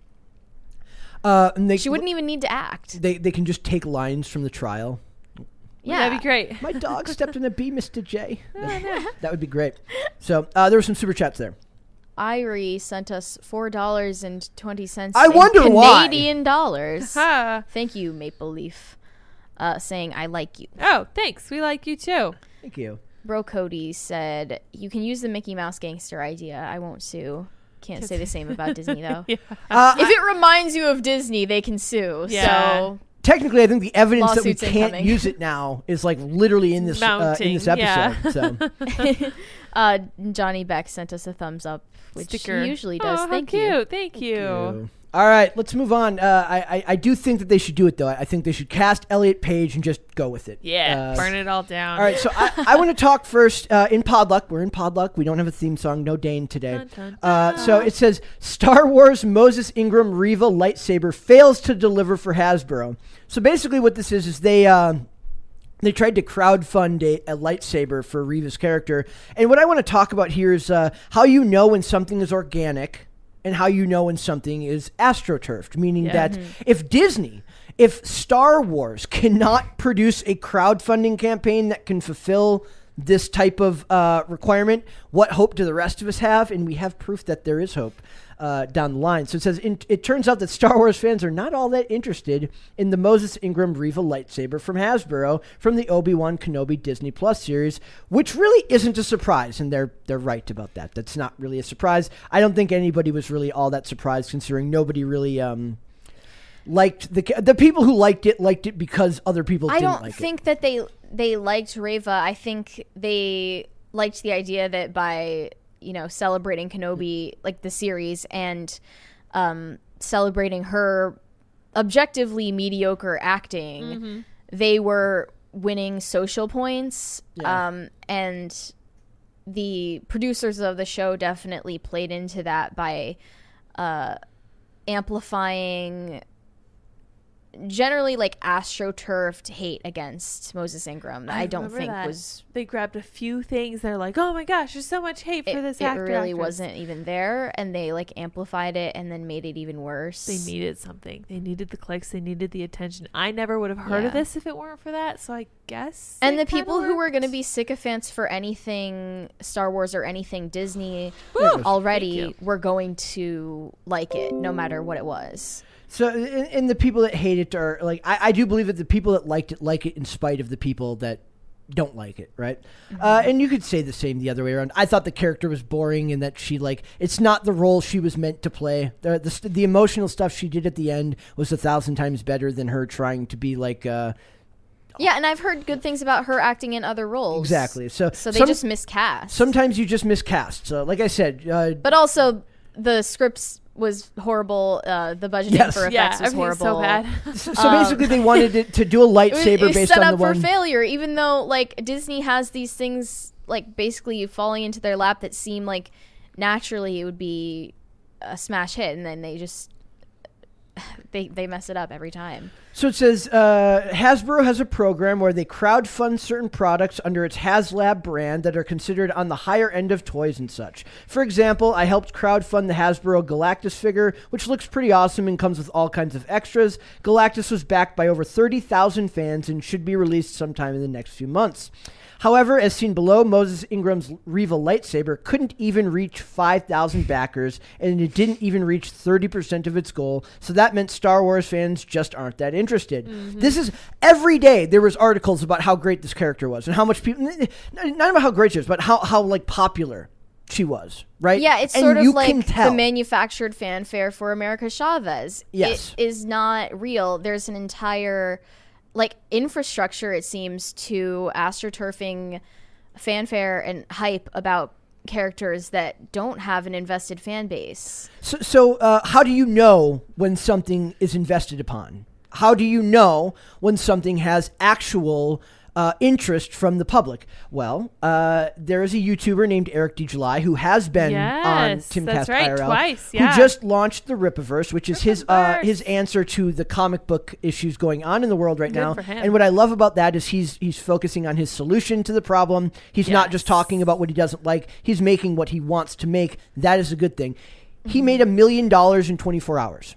Uh, and they, She wouldn't even need to act. They they can just take lines from the trial. Yeah, That'd be great. My dog stepped in a bee, Mr. J. That, that would be great. So uh, there were some super chats there. Irie sent us four dollars and twenty cents. I wonder why. Canadian dollars. Thank you, Maple Leaf. Uh, saying I like you. Oh, thanks. We like you too. Thank you. Bro Cody said you can use the Mickey Mouse gangster idea. I won't sue. Can't say the same about Disney though. Yeah. Uh, If it reminds you of Disney, they can sue. Yeah. So technically, I think the evidence that we can't incoming. use it now is like literally in this uh, in this episode. yeah. So uh, Johnny Beck sent us a thumbs up, which Sticker. he usually does. Oh, how Thank cute. you. Thank you. All right, let's move on. Uh, I, I I do think that they should do it though. I think they should cast Elliot Page and just go with it. Yeah. Uh, burn it all down. All right, so I, I want to talk first uh, in Podluck. We're in Podluck. We don't have a theme song. No Dane today. Dun, dun, Uh, so it says Star Wars Moses Ingram Reva lightsaber fails to deliver for Hasbro. So basically, what this is is they. They tried to crowdfund a, a lightsaber for Reva's character. And what I want to talk about here is uh, how you know when something is organic and how you know when something is astroturfed, meaning Yeah. that if Disney, if Star Wars cannot produce a crowdfunding campaign that can fulfill this type of uh, requirement, what hope do the rest of us have? And we have proof that there is hope uh, down the line. So it says in, it turns out that Star Wars fans are not all that interested in the Moses Ingram Reva lightsaber from Hasbro from the Obi Wan Kenobi Disney Plus series, which really isn't a surprise, and they're they're right about that. That's not really a surprise. I don't think anybody was really all that surprised, considering nobody really. Um, Liked the the people who liked it liked it because other people I don't like think that they they liked Reva. I think they liked the idea that by you know celebrating Kenobi like the series and um, celebrating her objectively mediocre acting, they were winning social points. Yeah. Um, and the producers of the show definitely played into that by uh, amplifying generally like astroturfed hate against Moses Ingram that I, don't remember think that. was They grabbed a few things. They're like, "Oh my gosh, there's so much hate it, for this it actor." really actress." wasn't even there and they like amplified it and then made it even worse. They needed something. They needed the clicks. They needed the attention. I never would have heard of this if it weren't for that. So I guess. and the people kinda who were going to be sycophants for anything Star Wars or anything Disney Woo! already were going to like it no matter what it was. So, and, and the people that hate it are like, I, I do believe that the people that liked it like it in spite of the people that don't like it, right? Uh, and you could say the same the other way around. I thought the character was boring and that she like it's not the role she was meant to play. The the, the emotional stuff she did at the end was a thousand times better than her trying to be like uh, Yeah, and I've heard good things about her acting in other roles. exactly. So So they some- just miscast. sometimes you just miscast. So like I said, uh, But also, the scripts was horrible. Uh, the budgeting Yes. for effects Yeah, was horrible. so bad. so, so basically they wanted it to do a lightsaber It was, it lightsaber was based set on up the for one. failure, even though like Disney has these things like basically falling into their lap that seem like naturally it would be a smash hit, and then they just they they mess it up every time. So it says uh, Hasbro has a program where they crowdfund certain products under its HasLab brand that are considered on the higher end of toys and such. For example, I helped crowdfund the Hasbro Galactus figure, which looks pretty awesome and comes with all kinds of extras. Galactus was backed by over 30,000 fans and should be released sometime in the next few months. However, as seen below, Moses Ingram's Reva lightsaber couldn't even reach 5,000 backers, and it didn't even reach 30% of its goal, so that meant Star Wars fans just aren't that interested. Mm-hmm. This is every day there was articles about how great this character was and how much people not about how great she was, but how how like popular she was, right? Yeah, it's And sort of like the manufactured fanfare for America Chavez. Yes. It is not real. There's an entire like infrastructure it seems to astroturfing fanfare and hype about characters that don't have an invested fan base. So, so uh, how do you know when something is invested upon? How do you know when something has actual uh, interest from the public? Well, uh, there is a YouTuber named Eric DeJuly who has been on Yes, Timcast that's right, IRL, twice, yeah. who just launched the Rippaverse, which is his uh, his answer to the comic book issues going on in the world right Good now. And what I love about that is he's he's focusing on his solution to the problem. He's not just talking about what he doesn't like. He's making what he wants to make. That is a good thing. Mm-hmm. He made a million dollars in 24 hours.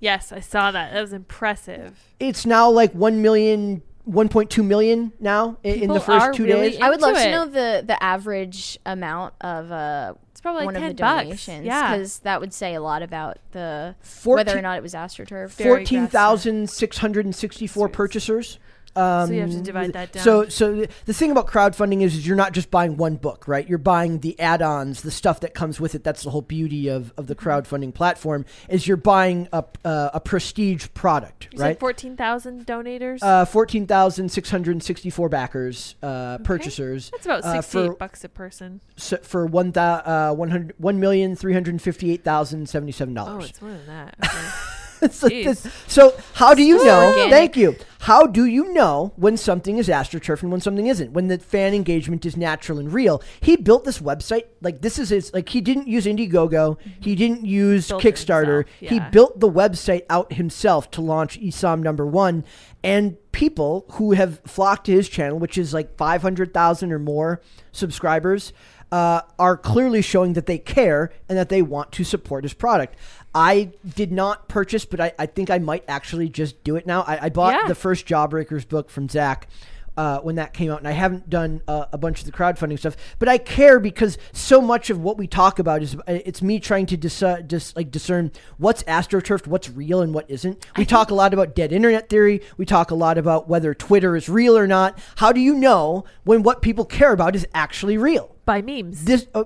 Yes, I saw that. That was impressive. It's now like 1 million, 1.2 million now i- in the first are two really days. I would love Into to know the the average amount of uh It's probably like one of ten the bucks. donations Yeah, because that would say a lot about the 14 whether or not it was astroturf. 14,664 purchasers. Um, So you have to divide that down. So, so the- the thing about crowdfunding is, is you're not just buying one book, right? You're buying the add-ons, the stuff that comes with it. That's the whole beauty of, of the Mm-hmm. crowdfunding platform is you're buying a uh, a prestige product, You right? said 14,000 donators. Uh, fourteen thousand six hundred sixty-four backers, uh, purchasers. That's about uh, 68 for- bucks a person. so for one uh, one hundred one million three hundred fifty-eight thousand seventy-seven dollars. Oh, it's more than that. Okay. so, so how do you So know? organic. Thank you. How do you know when something is astroturf and when something isn't? When the fan engagement is natural and real? He built this website like this is his like he didn't use Indiegogo, he didn't use Built Kickstarter. himself, He built the website out himself to launch Isom number one, and people who have flocked to his channel, which is like five hundred thousand or more subscribers. Uh, are clearly showing that they care and that they want to support his product. I did not purchase, but I, I think I might actually just do it now. I, I bought Yeah. the first Jawbreakers book from Zach uh, when that came out, and I haven't done uh, a bunch of the crowdfunding stuff. But I care because so much of what we talk about is uh, it's me trying to dis- uh, dis- like discern what's astroturfed, what's real, and what isn't. We talk a lot about dead internet theory. We talk a lot about whether Twitter is real or not. How do you know when what people care about is actually real? By memes. This uh,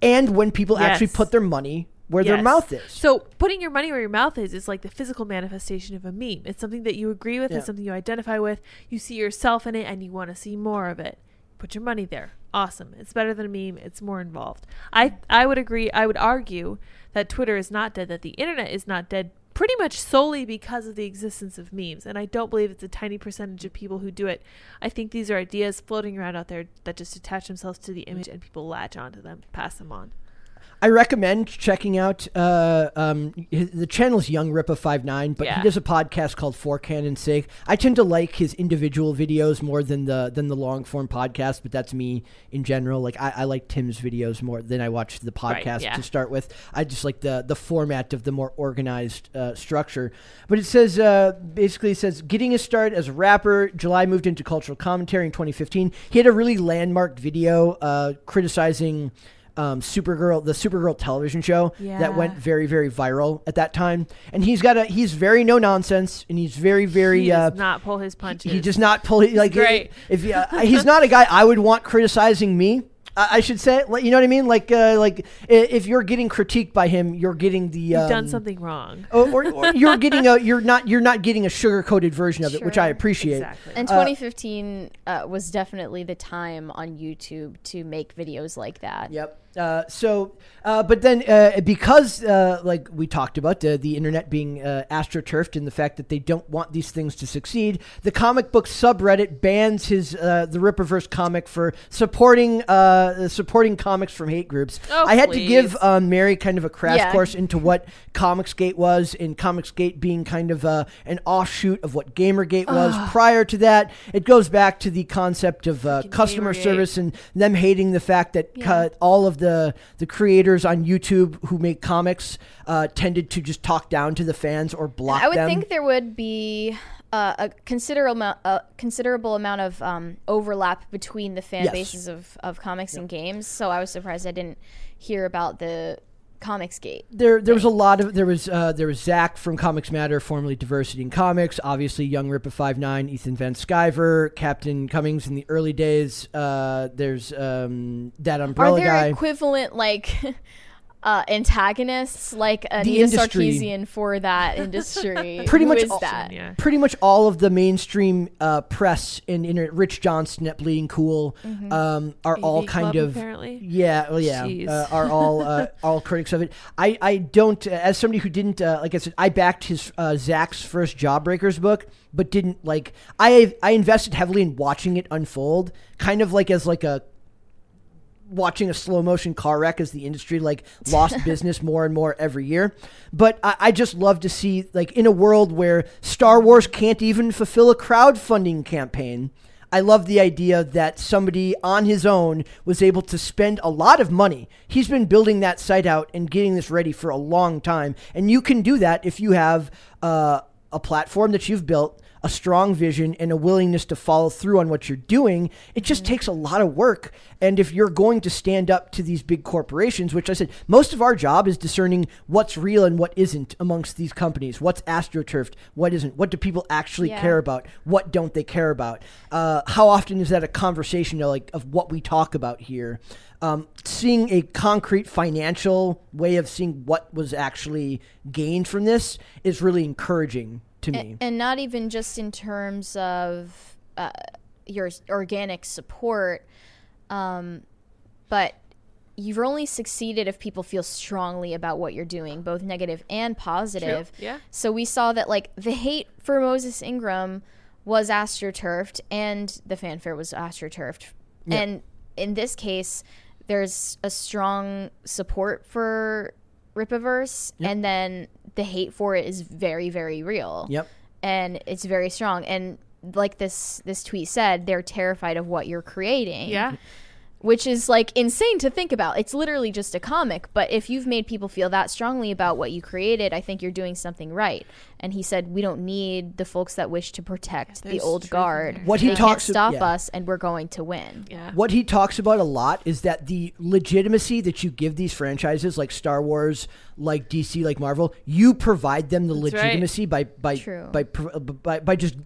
and when people actually put their money where their mouth is. So putting your money where your mouth is is like the physical manifestation of a meme. It's something that you agree with, Yeah. it's something you identify with, you see yourself in it and you want to see more of it. Put your money there. Awesome. It's better than a meme. It's more involved. I I would agree, I would argue that Twitter is not dead, that the internet is not dead pretty much solely because of the existence of memes. And I don't believe it's a tiny percentage of people who do it. I think these are ideas floating around out there that just attach themselves to the image and people latch onto them, pass them on. I recommend checking out uh, um, his, the channel is Young Rippa 59 but Yeah. he does a podcast called For Canon's Sake. I tend to like his individual videos more than the than the long form podcast, but that's me in general. Like I, I like Tim's videos more than I watch the Right, podcast yeah. to start with. I just like the the format of the more organized uh, structure. But it says uh, basically it says getting his start as a rapper. July moved into cultural commentary in 2015. He had a really landmark video uh, criticizing um, Supergirl, the Supergirl television show that went very, very viral at that time. And he's got a, he's very no nonsense, and he's very, very. He uh, not pull his punches. he does not pull. Like great. If uh, he's not a guy I would want criticizing me. I I should say, you know what I mean? Like, uh, like if you're getting critiqued by him, you're getting the. You've um, done something wrong. Or, or, or you're getting a you're not you're not getting a sugar coated version of it, which I appreciate. Exactly. And Uh, 2015 uh, was definitely the time on YouTube to make videos like that. Yep. Uh, so, uh, but then uh, because, uh, like we talked about, the, the internet being uh, astroturfed and the fact that they don't want these things to succeed, the comic book subreddit bans his uh, the Rippaverse comic for supporting uh, supporting comics from hate groups. Oh, I had to give please. um, Mary kind of a crash Yeah. course into what Comicsgate was, and Comicsgate being kind of uh, an offshoot of what Gamergate was prior to that. It goes back to the concept of uh, customer Gamergate. service and them hating the fact that Yeah. cut all of the the creators on YouTube who make comics uh, tended to just talk down to the fans or block I would them. think there would be uh, a considerable amount, a considerable amount of um, overlap between the fan Yes. bases of, of comics and games. So I was surprised I didn't hear about the Comics Gate. there there was a lot of there was uh, there was Zach from Comics Matter, formerly Diversity in Comics, obviously Young Rippa Five Nine, Ethan Van Sciver, Captain Cummings in the early days. Uh, there's um, that Are umbrella there guy. equivalent like uh, antagonists like Anita industry. Sarkeesian for that industry? Pretty Who much is all- that? Yeah. pretty much all of the mainstream uh, press and internet, Rich Johnston at Bleeding Cool, Mm-hmm. um, are all kind Club, of apparently. yeah, well, yeah, uh, are all uh, all critics of it. I I don't uh, as somebody who didn't uh, like I said I backed his uh, Zach's first Jawbreakers book, but didn't like I I invested heavily in watching it unfold, kind of like as like a watching a slow motion car wreck as the industry like lost business more and more every year. But I, I just love to see like in a world where Star Wars can't even fulfill a crowdfunding campaign. I love the idea that somebody on his own was able to spend a lot of money. He's been building that site out and getting this ready for a long time. And you can do that if you have uh, a platform that you've built, a strong vision and a willingness to follow through on what you're doing, it just Mm-hmm. takes a lot of work. And if you're going to stand up to these big corporations, which I said, most of our job is discerning what's real and what isn't amongst these companies. What's astroturfed? What isn't? What do people actually Yeah. care about? What don't they care about? Uh, how often is that a conversation you know, like of what we talk about here? Um, seeing a concrete financial way of seeing what was actually gained from this is really encouraging to me. And not even just in terms of uh, your organic support, um, but you've only succeeded if people feel strongly about what you're doing, both negative and positive. Yeah. So we saw that like the hate for Moses Ingram was astroturfed and the fanfare was astroturfed. Yeah. And in this case, there's a strong support for Rippaverse and then the hate for it is very, very real. Yep. And it's very strong. And like this this tweet said, they're terrified of what you're creating Yeah. Which is like insane to think about. It's literally just a comic, but if you've made people feel that strongly about what you created, I think you're doing something right. And he said we don't need the folks that wish to protect the old guard. there. What he they talks can't stop yeah. us, and we're going to win. Yeah. What he talks about a lot is that the legitimacy that you give these franchises, like Star Wars, like DC, like Marvel, you provide them the That's right. legitimacy by by True. by, by by just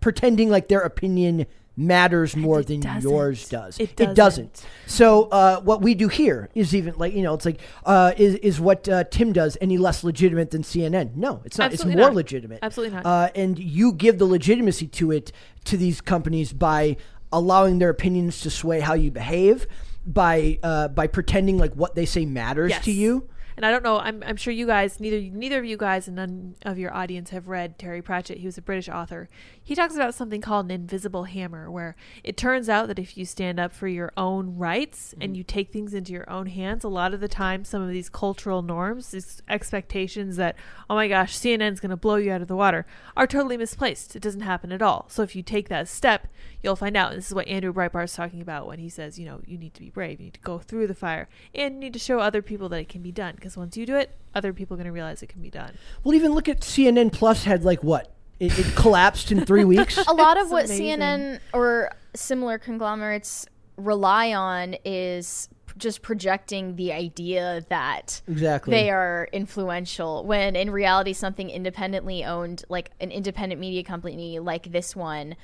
pretending like their opinion matters more than doesn't. yours does. It doesn't. doesn't. So uh, what we do here is even like you know it's like uh, is is what uh, Tim does any less legitimate than CNN? No, it's not. Absolutely it's more not. legitimate. Absolutely not. Uh, and you give the legitimacy to it to these companies by allowing their opinions to sway how you behave, by uh, by pretending like what they say matters to you. And I don't know. I'm, I'm sure you guys, neither neither of you guys, and none of your audience have read Terry Pratchett. He was a British author. He talks about something called an invisible hammer, where it turns out that if you stand up for your own rights Mm-hmm. and you take things into your own hands, a lot of the time, some of these cultural norms, these expectations that, oh my gosh, CNN's going to blow you out of the water, are totally misplaced. It doesn't happen at all. So if you take that step, you'll find out. And this is what Andrew Breitbart Breitbart's talking about when he says, you know, you need to be brave, you need to go through the fire, and you need to show other people that it can be done. Because once you do it, other people are going to realize it can be done. Well, even look at CNN Plus had like what it, it collapsed in three weeks. A lot of what amazing. CNN or similar conglomerates rely on is just projecting the idea that Exactly. they are influential when in reality something independently owned like an independent media company like this one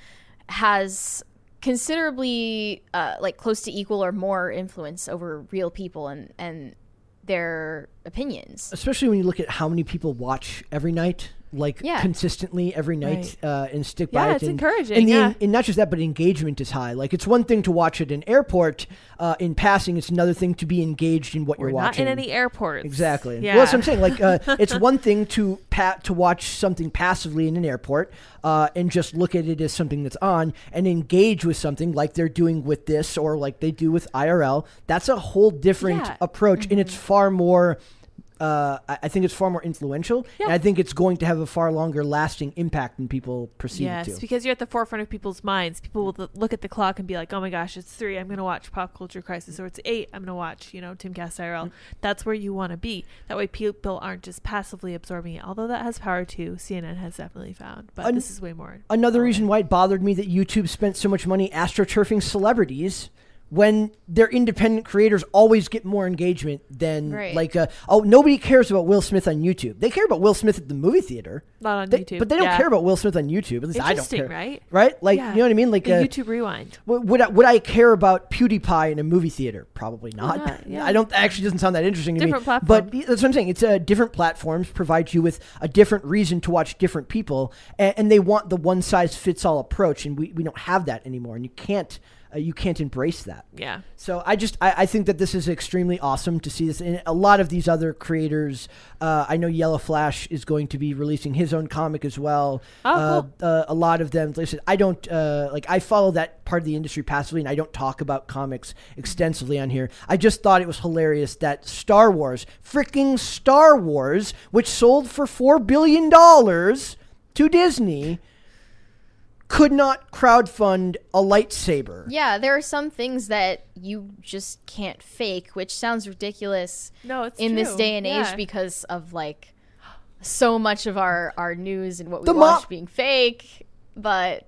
has considerably uh, like close to equal or more influence over real people and and their opinions. Especially when you look at how many people watch every night like Yeah. consistently every night uh, and stick by Yeah, it it's and, encouraging, and, the, yeah. and not just that but engagement is high like it's one thing to watch at an airport uh, in passing it's another thing to be engaged in what We're you're not watching in any airports. Exactly. Yeah. Well, that's what I'm saying. Like, uh, it's one thing to pat to watch something passively in an airport uh, and just look at it as something that's on, and engage with something like they're doing with this or like they do with IRL. That's a whole different approach, and it's far more. Uh, I I think it's far more influential, Yeah. and I think it's going to have a far longer lasting impact than people perceive Yes, it to. because you're at the forefront of people's minds. People will look at the clock and be like, "Oh my gosh, it's three. I'm going to watch Pop Culture Crisis," or "It's eight. I'm going to watch, you know, Timcast IRL." That's where you want to be. That way, people aren't just passively absorbing it. Although that has power too. CNN has definitely found, but An- this is way more. Another reason why it bothered me that YouTube spent so much money astroturfing celebrities when their independent creators always get more engagement than Right. like uh, oh nobody cares about Will Smith on YouTube. They care about Will Smith at the movie theater. Not on They- YouTube, but they don't yeah. care about Will Smith on YouTube. At least I don't care. right? Right? Like Yeah. you know what I mean? Like uh, YouTube Rewind. would I, would I care about PewDiePie in a movie theater? Probably not. not, yeah. I don't. Actually, doesn't sound that interesting to Different me. platform. But that's what I'm saying. It's uh, different platforms provide you with a different reason to watch different people, and, and they want the one size fits all approach, and we, we don't have that anymore, and you can't uh, you can't embrace that. Yeah. So I just I, I think that this is extremely awesome to see this, and a lot of these other creators. Uh, I know Yellow Flash is going to be releasing his own comic as well. Oh, uh, cool. uh, a lot of them. Like I I don't uh, like. I follow that part of the industry passively, and I don't talk about comics extensively on here. I just thought it was hilarious that Star Wars, freaking Star Wars, which sold for four billion dollars to Disney, could not crowdfund a lightsaber. yeah there are some things that you just can't fake which sounds ridiculous No, it's in this day and age Yeah. because of like so much of our our news and what we The mo- watch being fake but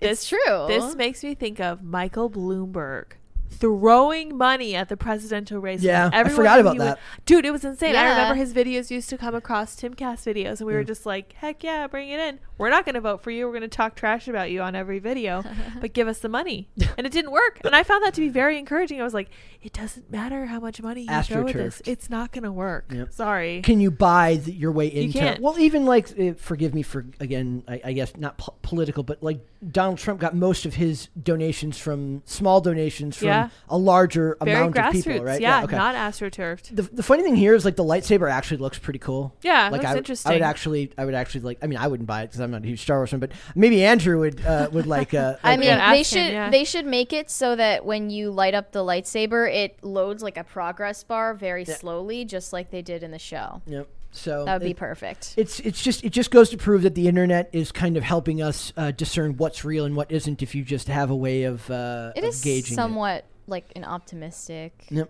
it's true. This makes me think of Michael Bloomberg throwing money at the presidential race. Yeah, when I everyone forgot about he would- that. Dude, it was insane. I remember his videos used to come across Timcast videos, and we were just like, "Heck yeah, bring it in. We're not going to vote for you. We're going to talk trash about you on every video, but give us the money." And it didn't work. And I found that to be very encouraging. I was like, "It doesn't matter how much money you throw at this. It's not going to work." Yep. Sorry. Can you buy the, your way into? can't. Well, even like, uh, forgive me for again, I, I guess not po- political, but like Donald Trump got most of his donations from small donations from Yeah. A larger very amount of grassroots. people, right? Yeah, okay. not astroturfed. the, the funny thing here is like the lightsaber actually looks pretty cool. Yeah, like that's I, interesting. I would actually, I would actually like. I mean, I wouldn't buy it because I'm not a huge Star Wars fan, but maybe Andrew would uh, would like. Uh, I like, mean, Yeah, they should yeah. they should make it so that when you light up the lightsaber, it loads like a progress bar very Yeah. slowly, just like they did in the show. Yep. So That would be perfect. It's it's just it just goes to prove that the internet is kind of helping us uh, discern what's real and what isn't. If you just have a way of uh, It of is gauging it. Like an optimistic Yep.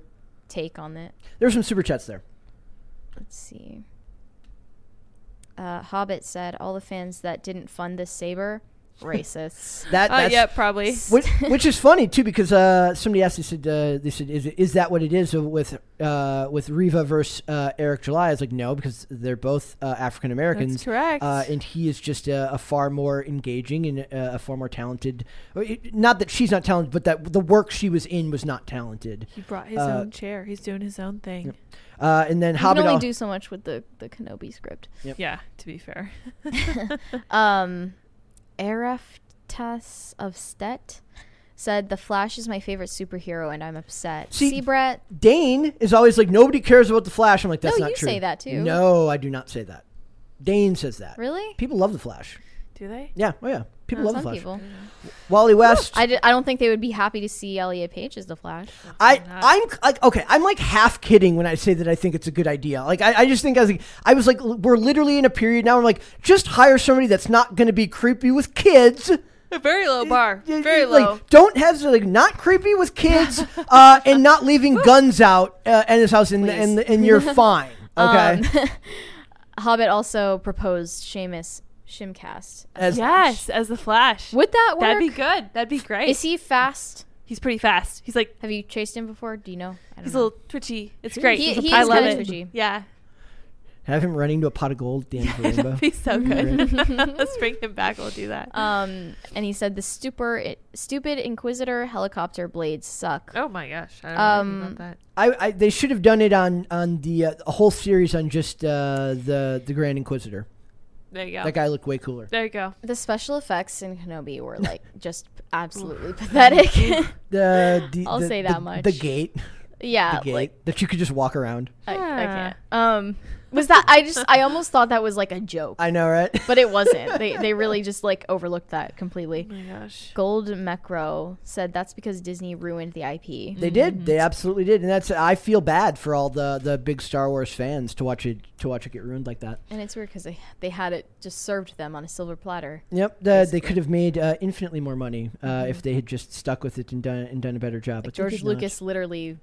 take on it. There's some super chats there. Let's see. Uh, Hobbit said all the fans that didn't fund this saber, racists. That Uh, that's yeah, probably. which, which is funny too because uh, somebody asked they said uh, they said is, is that what it is with uh, with Reva versus uh, Eric July? I was like no because they're both uh, African Americans. Correct. Uh, and he is just a, a far more engaging and uh, a far more talented. uh, Not that she's not talented, but that the work she was in was not talented. he brought his uh, own chair. He's doing his own thing. Yep. Uh, and then You can Hobbit. only do so much with the the Kenobi script. Yeah, to be fair. Um, Ereftas of Stet said the Flash is my favorite superhero, and I'm upset. See- See, Brett? Dane is always like nobody cares about the Flash. I'm like that's No, not true. you say that too. No, I do not say that. Dane says that. Really? People love the Flash. Do they? Yeah, oh yeah, people love the Flash. people. Wally West. I, d- I don't think they would be happy to see Elliot Page as the Flash. I I'm like okay, I'm like half kidding when I say that I think it's a good idea. Like I, I just think I was like I was like we're literally in a period now. I'm like just hire somebody that's not going to be creepy with kids. A very low bar. Y- y- Very like, low. Don't have like not creepy with kids, uh, and not leaving guns out uh, in his house, and and, and you're fine. Okay. Um, Hobbit also proposed Seamus Shimcast. As- Yes, as the Flash. Would that work? That'd be good. That'd be great. Is he fast? He's pretty fast. He's like Have you chased him before? Do you know? I don't he's a little twitchy. It's great. He- he I love it. twitchy. Yeah, Have him running to a pot of gold at the end of the rainbow. that'd be so good. Let's bring him back. We'll do that. Um, and he said the stupor, stupid Inquisitor helicopter blades suck. oh my gosh, I don't know um, about that. I, I they should have done it on on the uh, a whole series on just uh, the the Grand Inquisitor. There you go. That guy looked way cooler. There you go. The special effects in Kenobi were like just absolutely pathetic. The, the I'll the- say the- that much. The gate, yeah, the gate like that you could just walk around. I, I can't. Um, was that I just I almost thought that was like a joke, I know, right? but it wasn't. they they really just like overlooked that completely. Oh my gosh. Gold Mecro said that's because Disney ruined the IP. They did. They absolutely did, and that's. I feel bad for all the the big Star Wars fans to watch it to watch it get ruined like that. And it's weird because they they had it just served them on a silver platter. Yep, the, they could have made uh, infinitely more money uh, if they had just stuck with it and done and done a better job. But they George did not. Lucas literally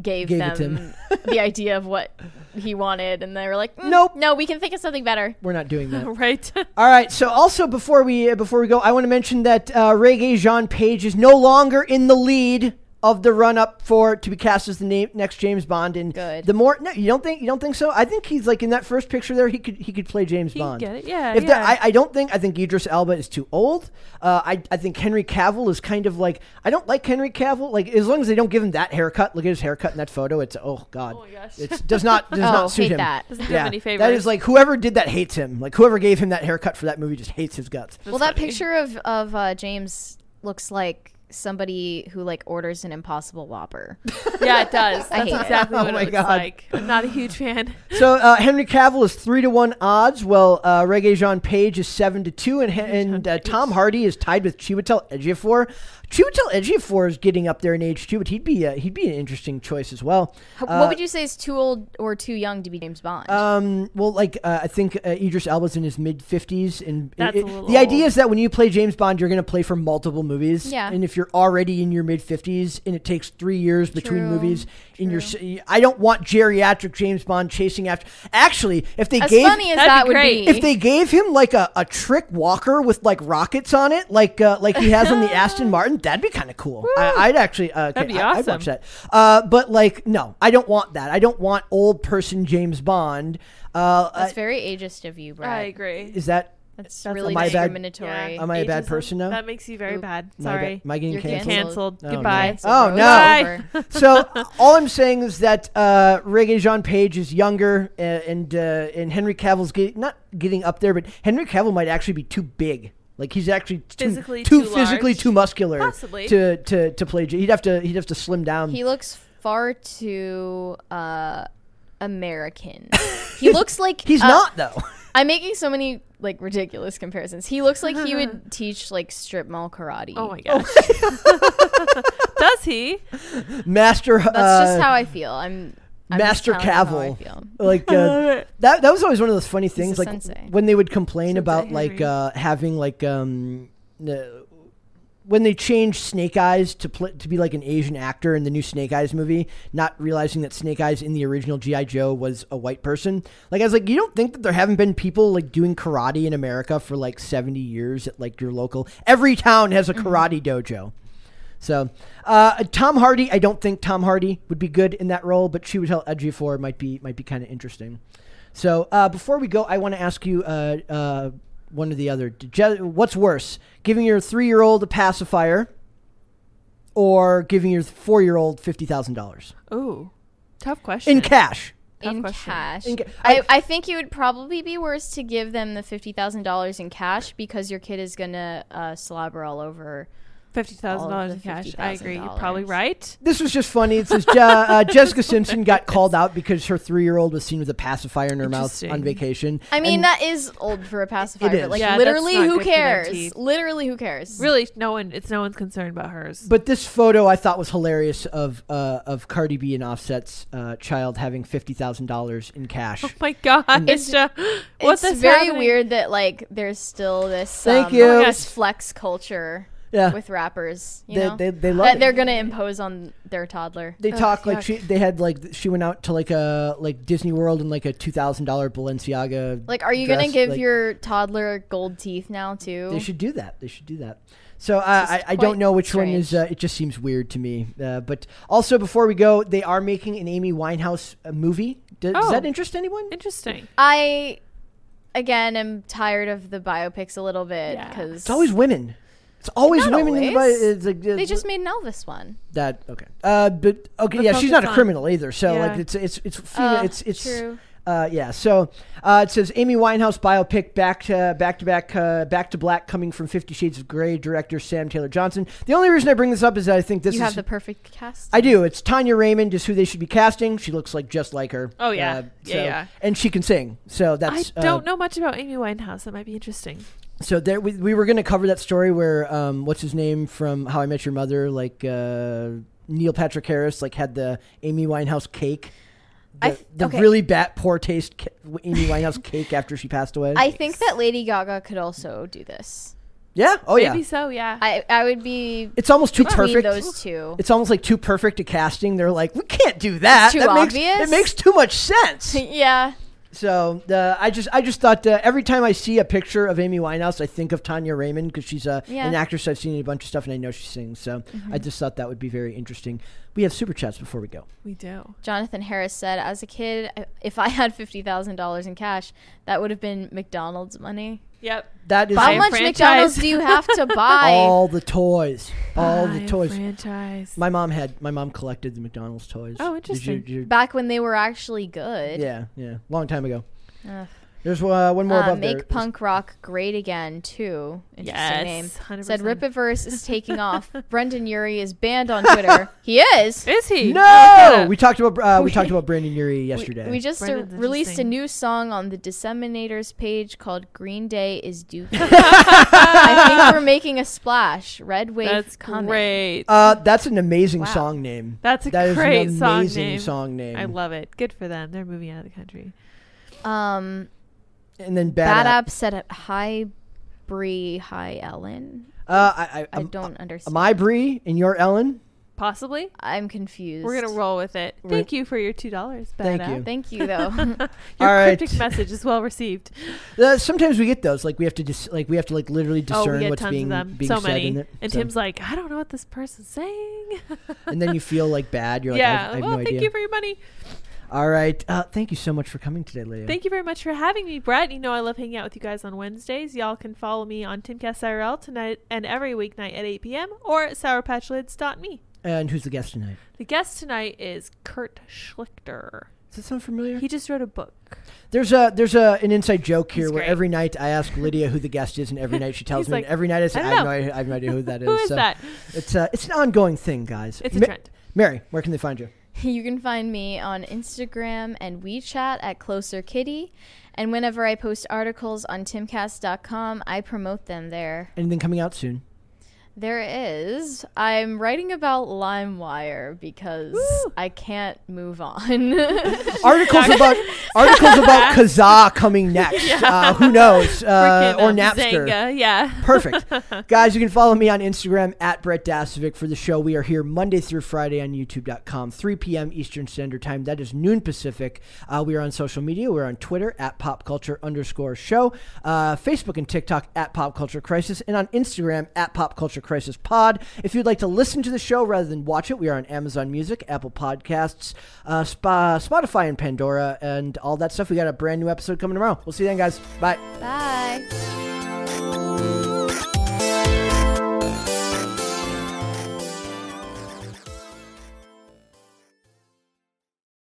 gave, Gave them the idea of what he wanted, and they were like, "Mm, Nope. no, we can think of something better." We're not doing that. right. All right. So also before we uh, before we go, I want to mention that uh, Regé-Jean Page is no longer in the lead of the run up for to be cast as the na- next James Bond. And Good. the more no, you don't think you don't think so? I think he's like in that first picture there. He could he could play James He can Bond. get it. Yeah. If yeah. that, I, I don't think I think Idris Elba is too old. Uh, I I think Henry Cavill is kind of like I don't like Henry Cavill. Like as long as they don't give him that haircut. Look at his haircut in that photo. It's oh god. Oh my gosh. It does not does Oh, not suit hate him. that. Doesn't do him any That favors. is like whoever did that hates him. Like whoever gave him that haircut for that movie just hates his guts. well, that picture of of uh, James looks like somebody who like orders an Impossible Whopper. yeah, it does. I That's hate it. exactly Oh what my it looks God. like. I'm not a huge fan. So uh, Henry Cavill is three to one odds. Well, uh, Regé-Jean Page is seven to two, and and uh, Tom Hardy is tied with Chiwetel Ejiofor. Chiwetel Ejiofor is getting up there in age too, but he'd be uh, he'd be an interesting choice as well. H- Uh, what would you say is too old or too young to be James Bond? Um, well, like uh, I think uh, Idris Elba's in his mid fifties, and That's it- a little the idea is that when you play James Bond, you're going to play for multiple movies. Yeah. and if you're already in your mid 50s and it takes three years between True, movies. In your, I don't want geriatric James Bond chasing after. Actually, if they As gave funny as That'd be be, if they gave him like a, a trick walker with like rockets on it, like uh, like he has on the Aston Martin, that'd be kind of cool. I, I'd actually uh, That'd okay, be I, I'd watch awesome. that. Uh, but like, no, I don't want that. I don't want old person James Bond. Uh, that's uh, very ageist of you, Brad. I agree. is that That's, That's really my bad- discriminatory. Yeah. Am I a bad person now? That makes you very Oop. bad. am I, ba- Sorry. am I getting You're canceled? Canceled. Oh, no. Goodbye. So Oh, no. over. so all I'm saying is that uh, Regé-Jean Page is younger, uh, and uh, and Henry Cavill's get, not getting up there, but Henry Cavill might actually be too big. Like he's actually too, Physically too, too physically too muscular Possibly. to, to to play. J- He'd have to he'd have to slim down. He looks far too uh, American. he looks like he's uh, not though. I'm making so many like ridiculous comparisons. He looks like he would teach like strip mall karate. Oh my gosh. Does he? Master. That's uh, just how I feel. I'm, I'm Master telling you how I Cavill. like uh, that that was always one of those funny things like sensei. when they would complain Sensei about like uh, having like um uh, when they changed Snake Eyes to pl- to be like an Asian actor in the new Snake Eyes movie, not realizing that Snake Eyes in the original GI Joe was a white person. Like I was like, you don't think that there haven't been people like doing karate in America for like seventy years at like your local? Every town has a Mm-hmm. karate dojo. So, uh, Tom Hardy, I don't think Tom Hardy would be good in that role, but she Chiwetel Ejiofor might be might be kind of interesting. So, uh, before we go, I want to ask you uh, uh, one or the other. Je- what's worse, giving your three year old a pacifier, or giving your four year old fifty thousand dollars Ooh. Tough question. in cash? Tough in question. cash. In ca- I, I think it would probably be worse to give them the fifty thousand dollars in cash because your kid is gonna uh, slobber all over. Fifty thousand dollars in cash. I agree. You're probably right. This was just funny. It says Je- uh, Jessica Simpson got called out because her three year old was seen with a pacifier in her mouth on vacation. I mean, And- that is old for a pacifier, is. but like Yeah, literally, who good for their cares? Literally, who cares? Really, no one. It's no one's concerned about hers. But this photo I thought was hilarious of uh, of Cardi B and Offset's uh, child having fifty thousand dollars in cash. oh my god, It's- just, what it's this very happening? weird that like there's still this Thank um, you. Oh my this flex culture Yeah, with rappers. You they, know, they they love that it. they're gonna impose on their toddler. They Ugh, talk like yuck. she they had like she went out to like a like Disney World in like a two thousand dollar Balenciaga. Like, are you gonna give like- your toddler gold teeth now too? They should do that. They should do that. So uh, I, I don't know which one is. Uh, it just seems weird to me. Uh, but also before we go, they are making an Amy Winehouse uh, movie. Does, does Oh. that interest anyone? Interesting. I again am tired of the biopics a little bit Yeah. because It's always women. It's always Not women in the. always. It's like, uh, they just made an Elvis one. that okay. Uh, but okay, yeah, she's not a criminal either. So Yeah. like it's it's it's female, Uh, it's it's true. Uh, yeah. So uh, it says Amy Winehouse biopic back to back to back uh, back to black coming from Fifty Shades of Grey director Sam Taylor Johnson. The only reason I bring this up is that I think this you is have the perfect cast. I do. It's Tanya Raymond is who they should be casting. She looks like just like her. Oh, yeah. Uh, Yeah, so- yeah. And she can sing. So that's I that's don't uh, know much about Amy Winehouse. That might be interesting. So there, we, we were going to cover that story where um, what's his name from How I Met Your Mother, like uh, Neil Patrick Harris, like had the Amy Winehouse cake. The, I th- the okay. really bad, poor taste ca- Amy Winehouse cake after she passed away. I think that Lady Gaga could also do this. yeah. Oh yeah. Maybe so. Yeah. I I would be It's almost too between perfect. those two. It's almost like too perfect a casting. They're like, we can't do that. too that makes, obvious? It makes too much sense. yeah, So uh, I just I just thought uh, every time I see a picture of Amy Winehouse, I think of Tanya Raymond because she's a, Yeah. an actress I've seen in a bunch of stuff and I know she sings. So I just thought that would be very interesting. We have super chats before we go. we do. Jonathan Harris said, as a kid, if I had fifty thousand dollars in cash, that would have been McDonald's money. Yep. That is How much franchise. McDonald's do you have to buy? all the toys, all Buy the a toys. Franchise. My mom had my mom collected the McDonald's toys. Oh, Did you- interesting. did you- Back when they were actually good. yeah, yeah, long time ago. Ugh. There's uh, one more Uh, above make there. punk rock great again too. Interesting Yes, name. 100%. Said Rippaverse is taking off. Brendon Urie is banned on Twitter. he is. Is he? No, we talked about uh, we talked about Brendon Urie yesterday. We, we just uh, Brendan's released a new song on the Disseminators page called "Green Day is Dookie." I think we're making a splash. Red wave That's coming. great. uh, that's an amazing Wow. song name. That's a That is great an song name. song name. I love it. Good for them. They're moving out of the country. Um, and then Bad bad, App said hi, Brie, hi Ellen. Uh, I, I, I don't understand. am I Brie and you're Ellen? Possibly. I'm confused. We're gonna roll with it. We're- Thank you for your two dollars. Thank you. Thank you, though. Your All right. cryptic message is well received. Uh, sometimes we get those. Like we have to just like we have to like literally oh, discern we get what's tons being of them. being so said many. in it. And So- Tim's like, I don't know what this person's saying. and then you feel like bad. You're like, yeah. I, I have well, no thank idea. you for your money. All right. Uh, thank you so much for coming today, Leah. Thank you very much for having me, Brett. You know I love hanging out with you guys on Wednesdays. Y'all can follow me on Timcast IRL tonight and every weeknight at 8 p.m. or at sourpatchlids.me. And who's the guest tonight? The guest tonight is Kurt Schlichter. Does that sound familiar? He just wrote a book. There's a there's a an inside joke here He's where great. every night I ask Lydia who the guest is, and every night she tells me. like, and every night I say "I I, have no idea, I have no idea who that is. Who is So that? It's uh, it's an ongoing thing, guys. It's a trend. Mary, where can they find you? You can find me on Instagram and WeChat at Closer Kitty. And whenever I post articles on timcast.com, I promote them there. Anything coming out soon? There is. I'm writing about LimeWire because Woo. I can't move on. Articles about articles about Kazaa coming next. Uh, who knows? Uh, or Napster. Xanga, yeah. Perfect. Guys, you can follow me on Instagram at Brett Dasovic for the show. We are here Monday through Friday on YouTube.com, 3 p.m. Eastern Standard Time. That is noon Pacific. Uh, we are on social media. We're on Twitter at Pop Culture underscore show, uh, Facebook and TikTok at Pop Culture Crisis, and on Instagram at Pop Culture Crisis Pod. If you'd like to listen to the show rather than watch it, we are on Amazon Music, Apple Podcasts, uh, Sp- Spotify, and Pandora, and all that stuff. We got a brand new episode coming tomorrow. We'll see you then, guys. Bye. Bye.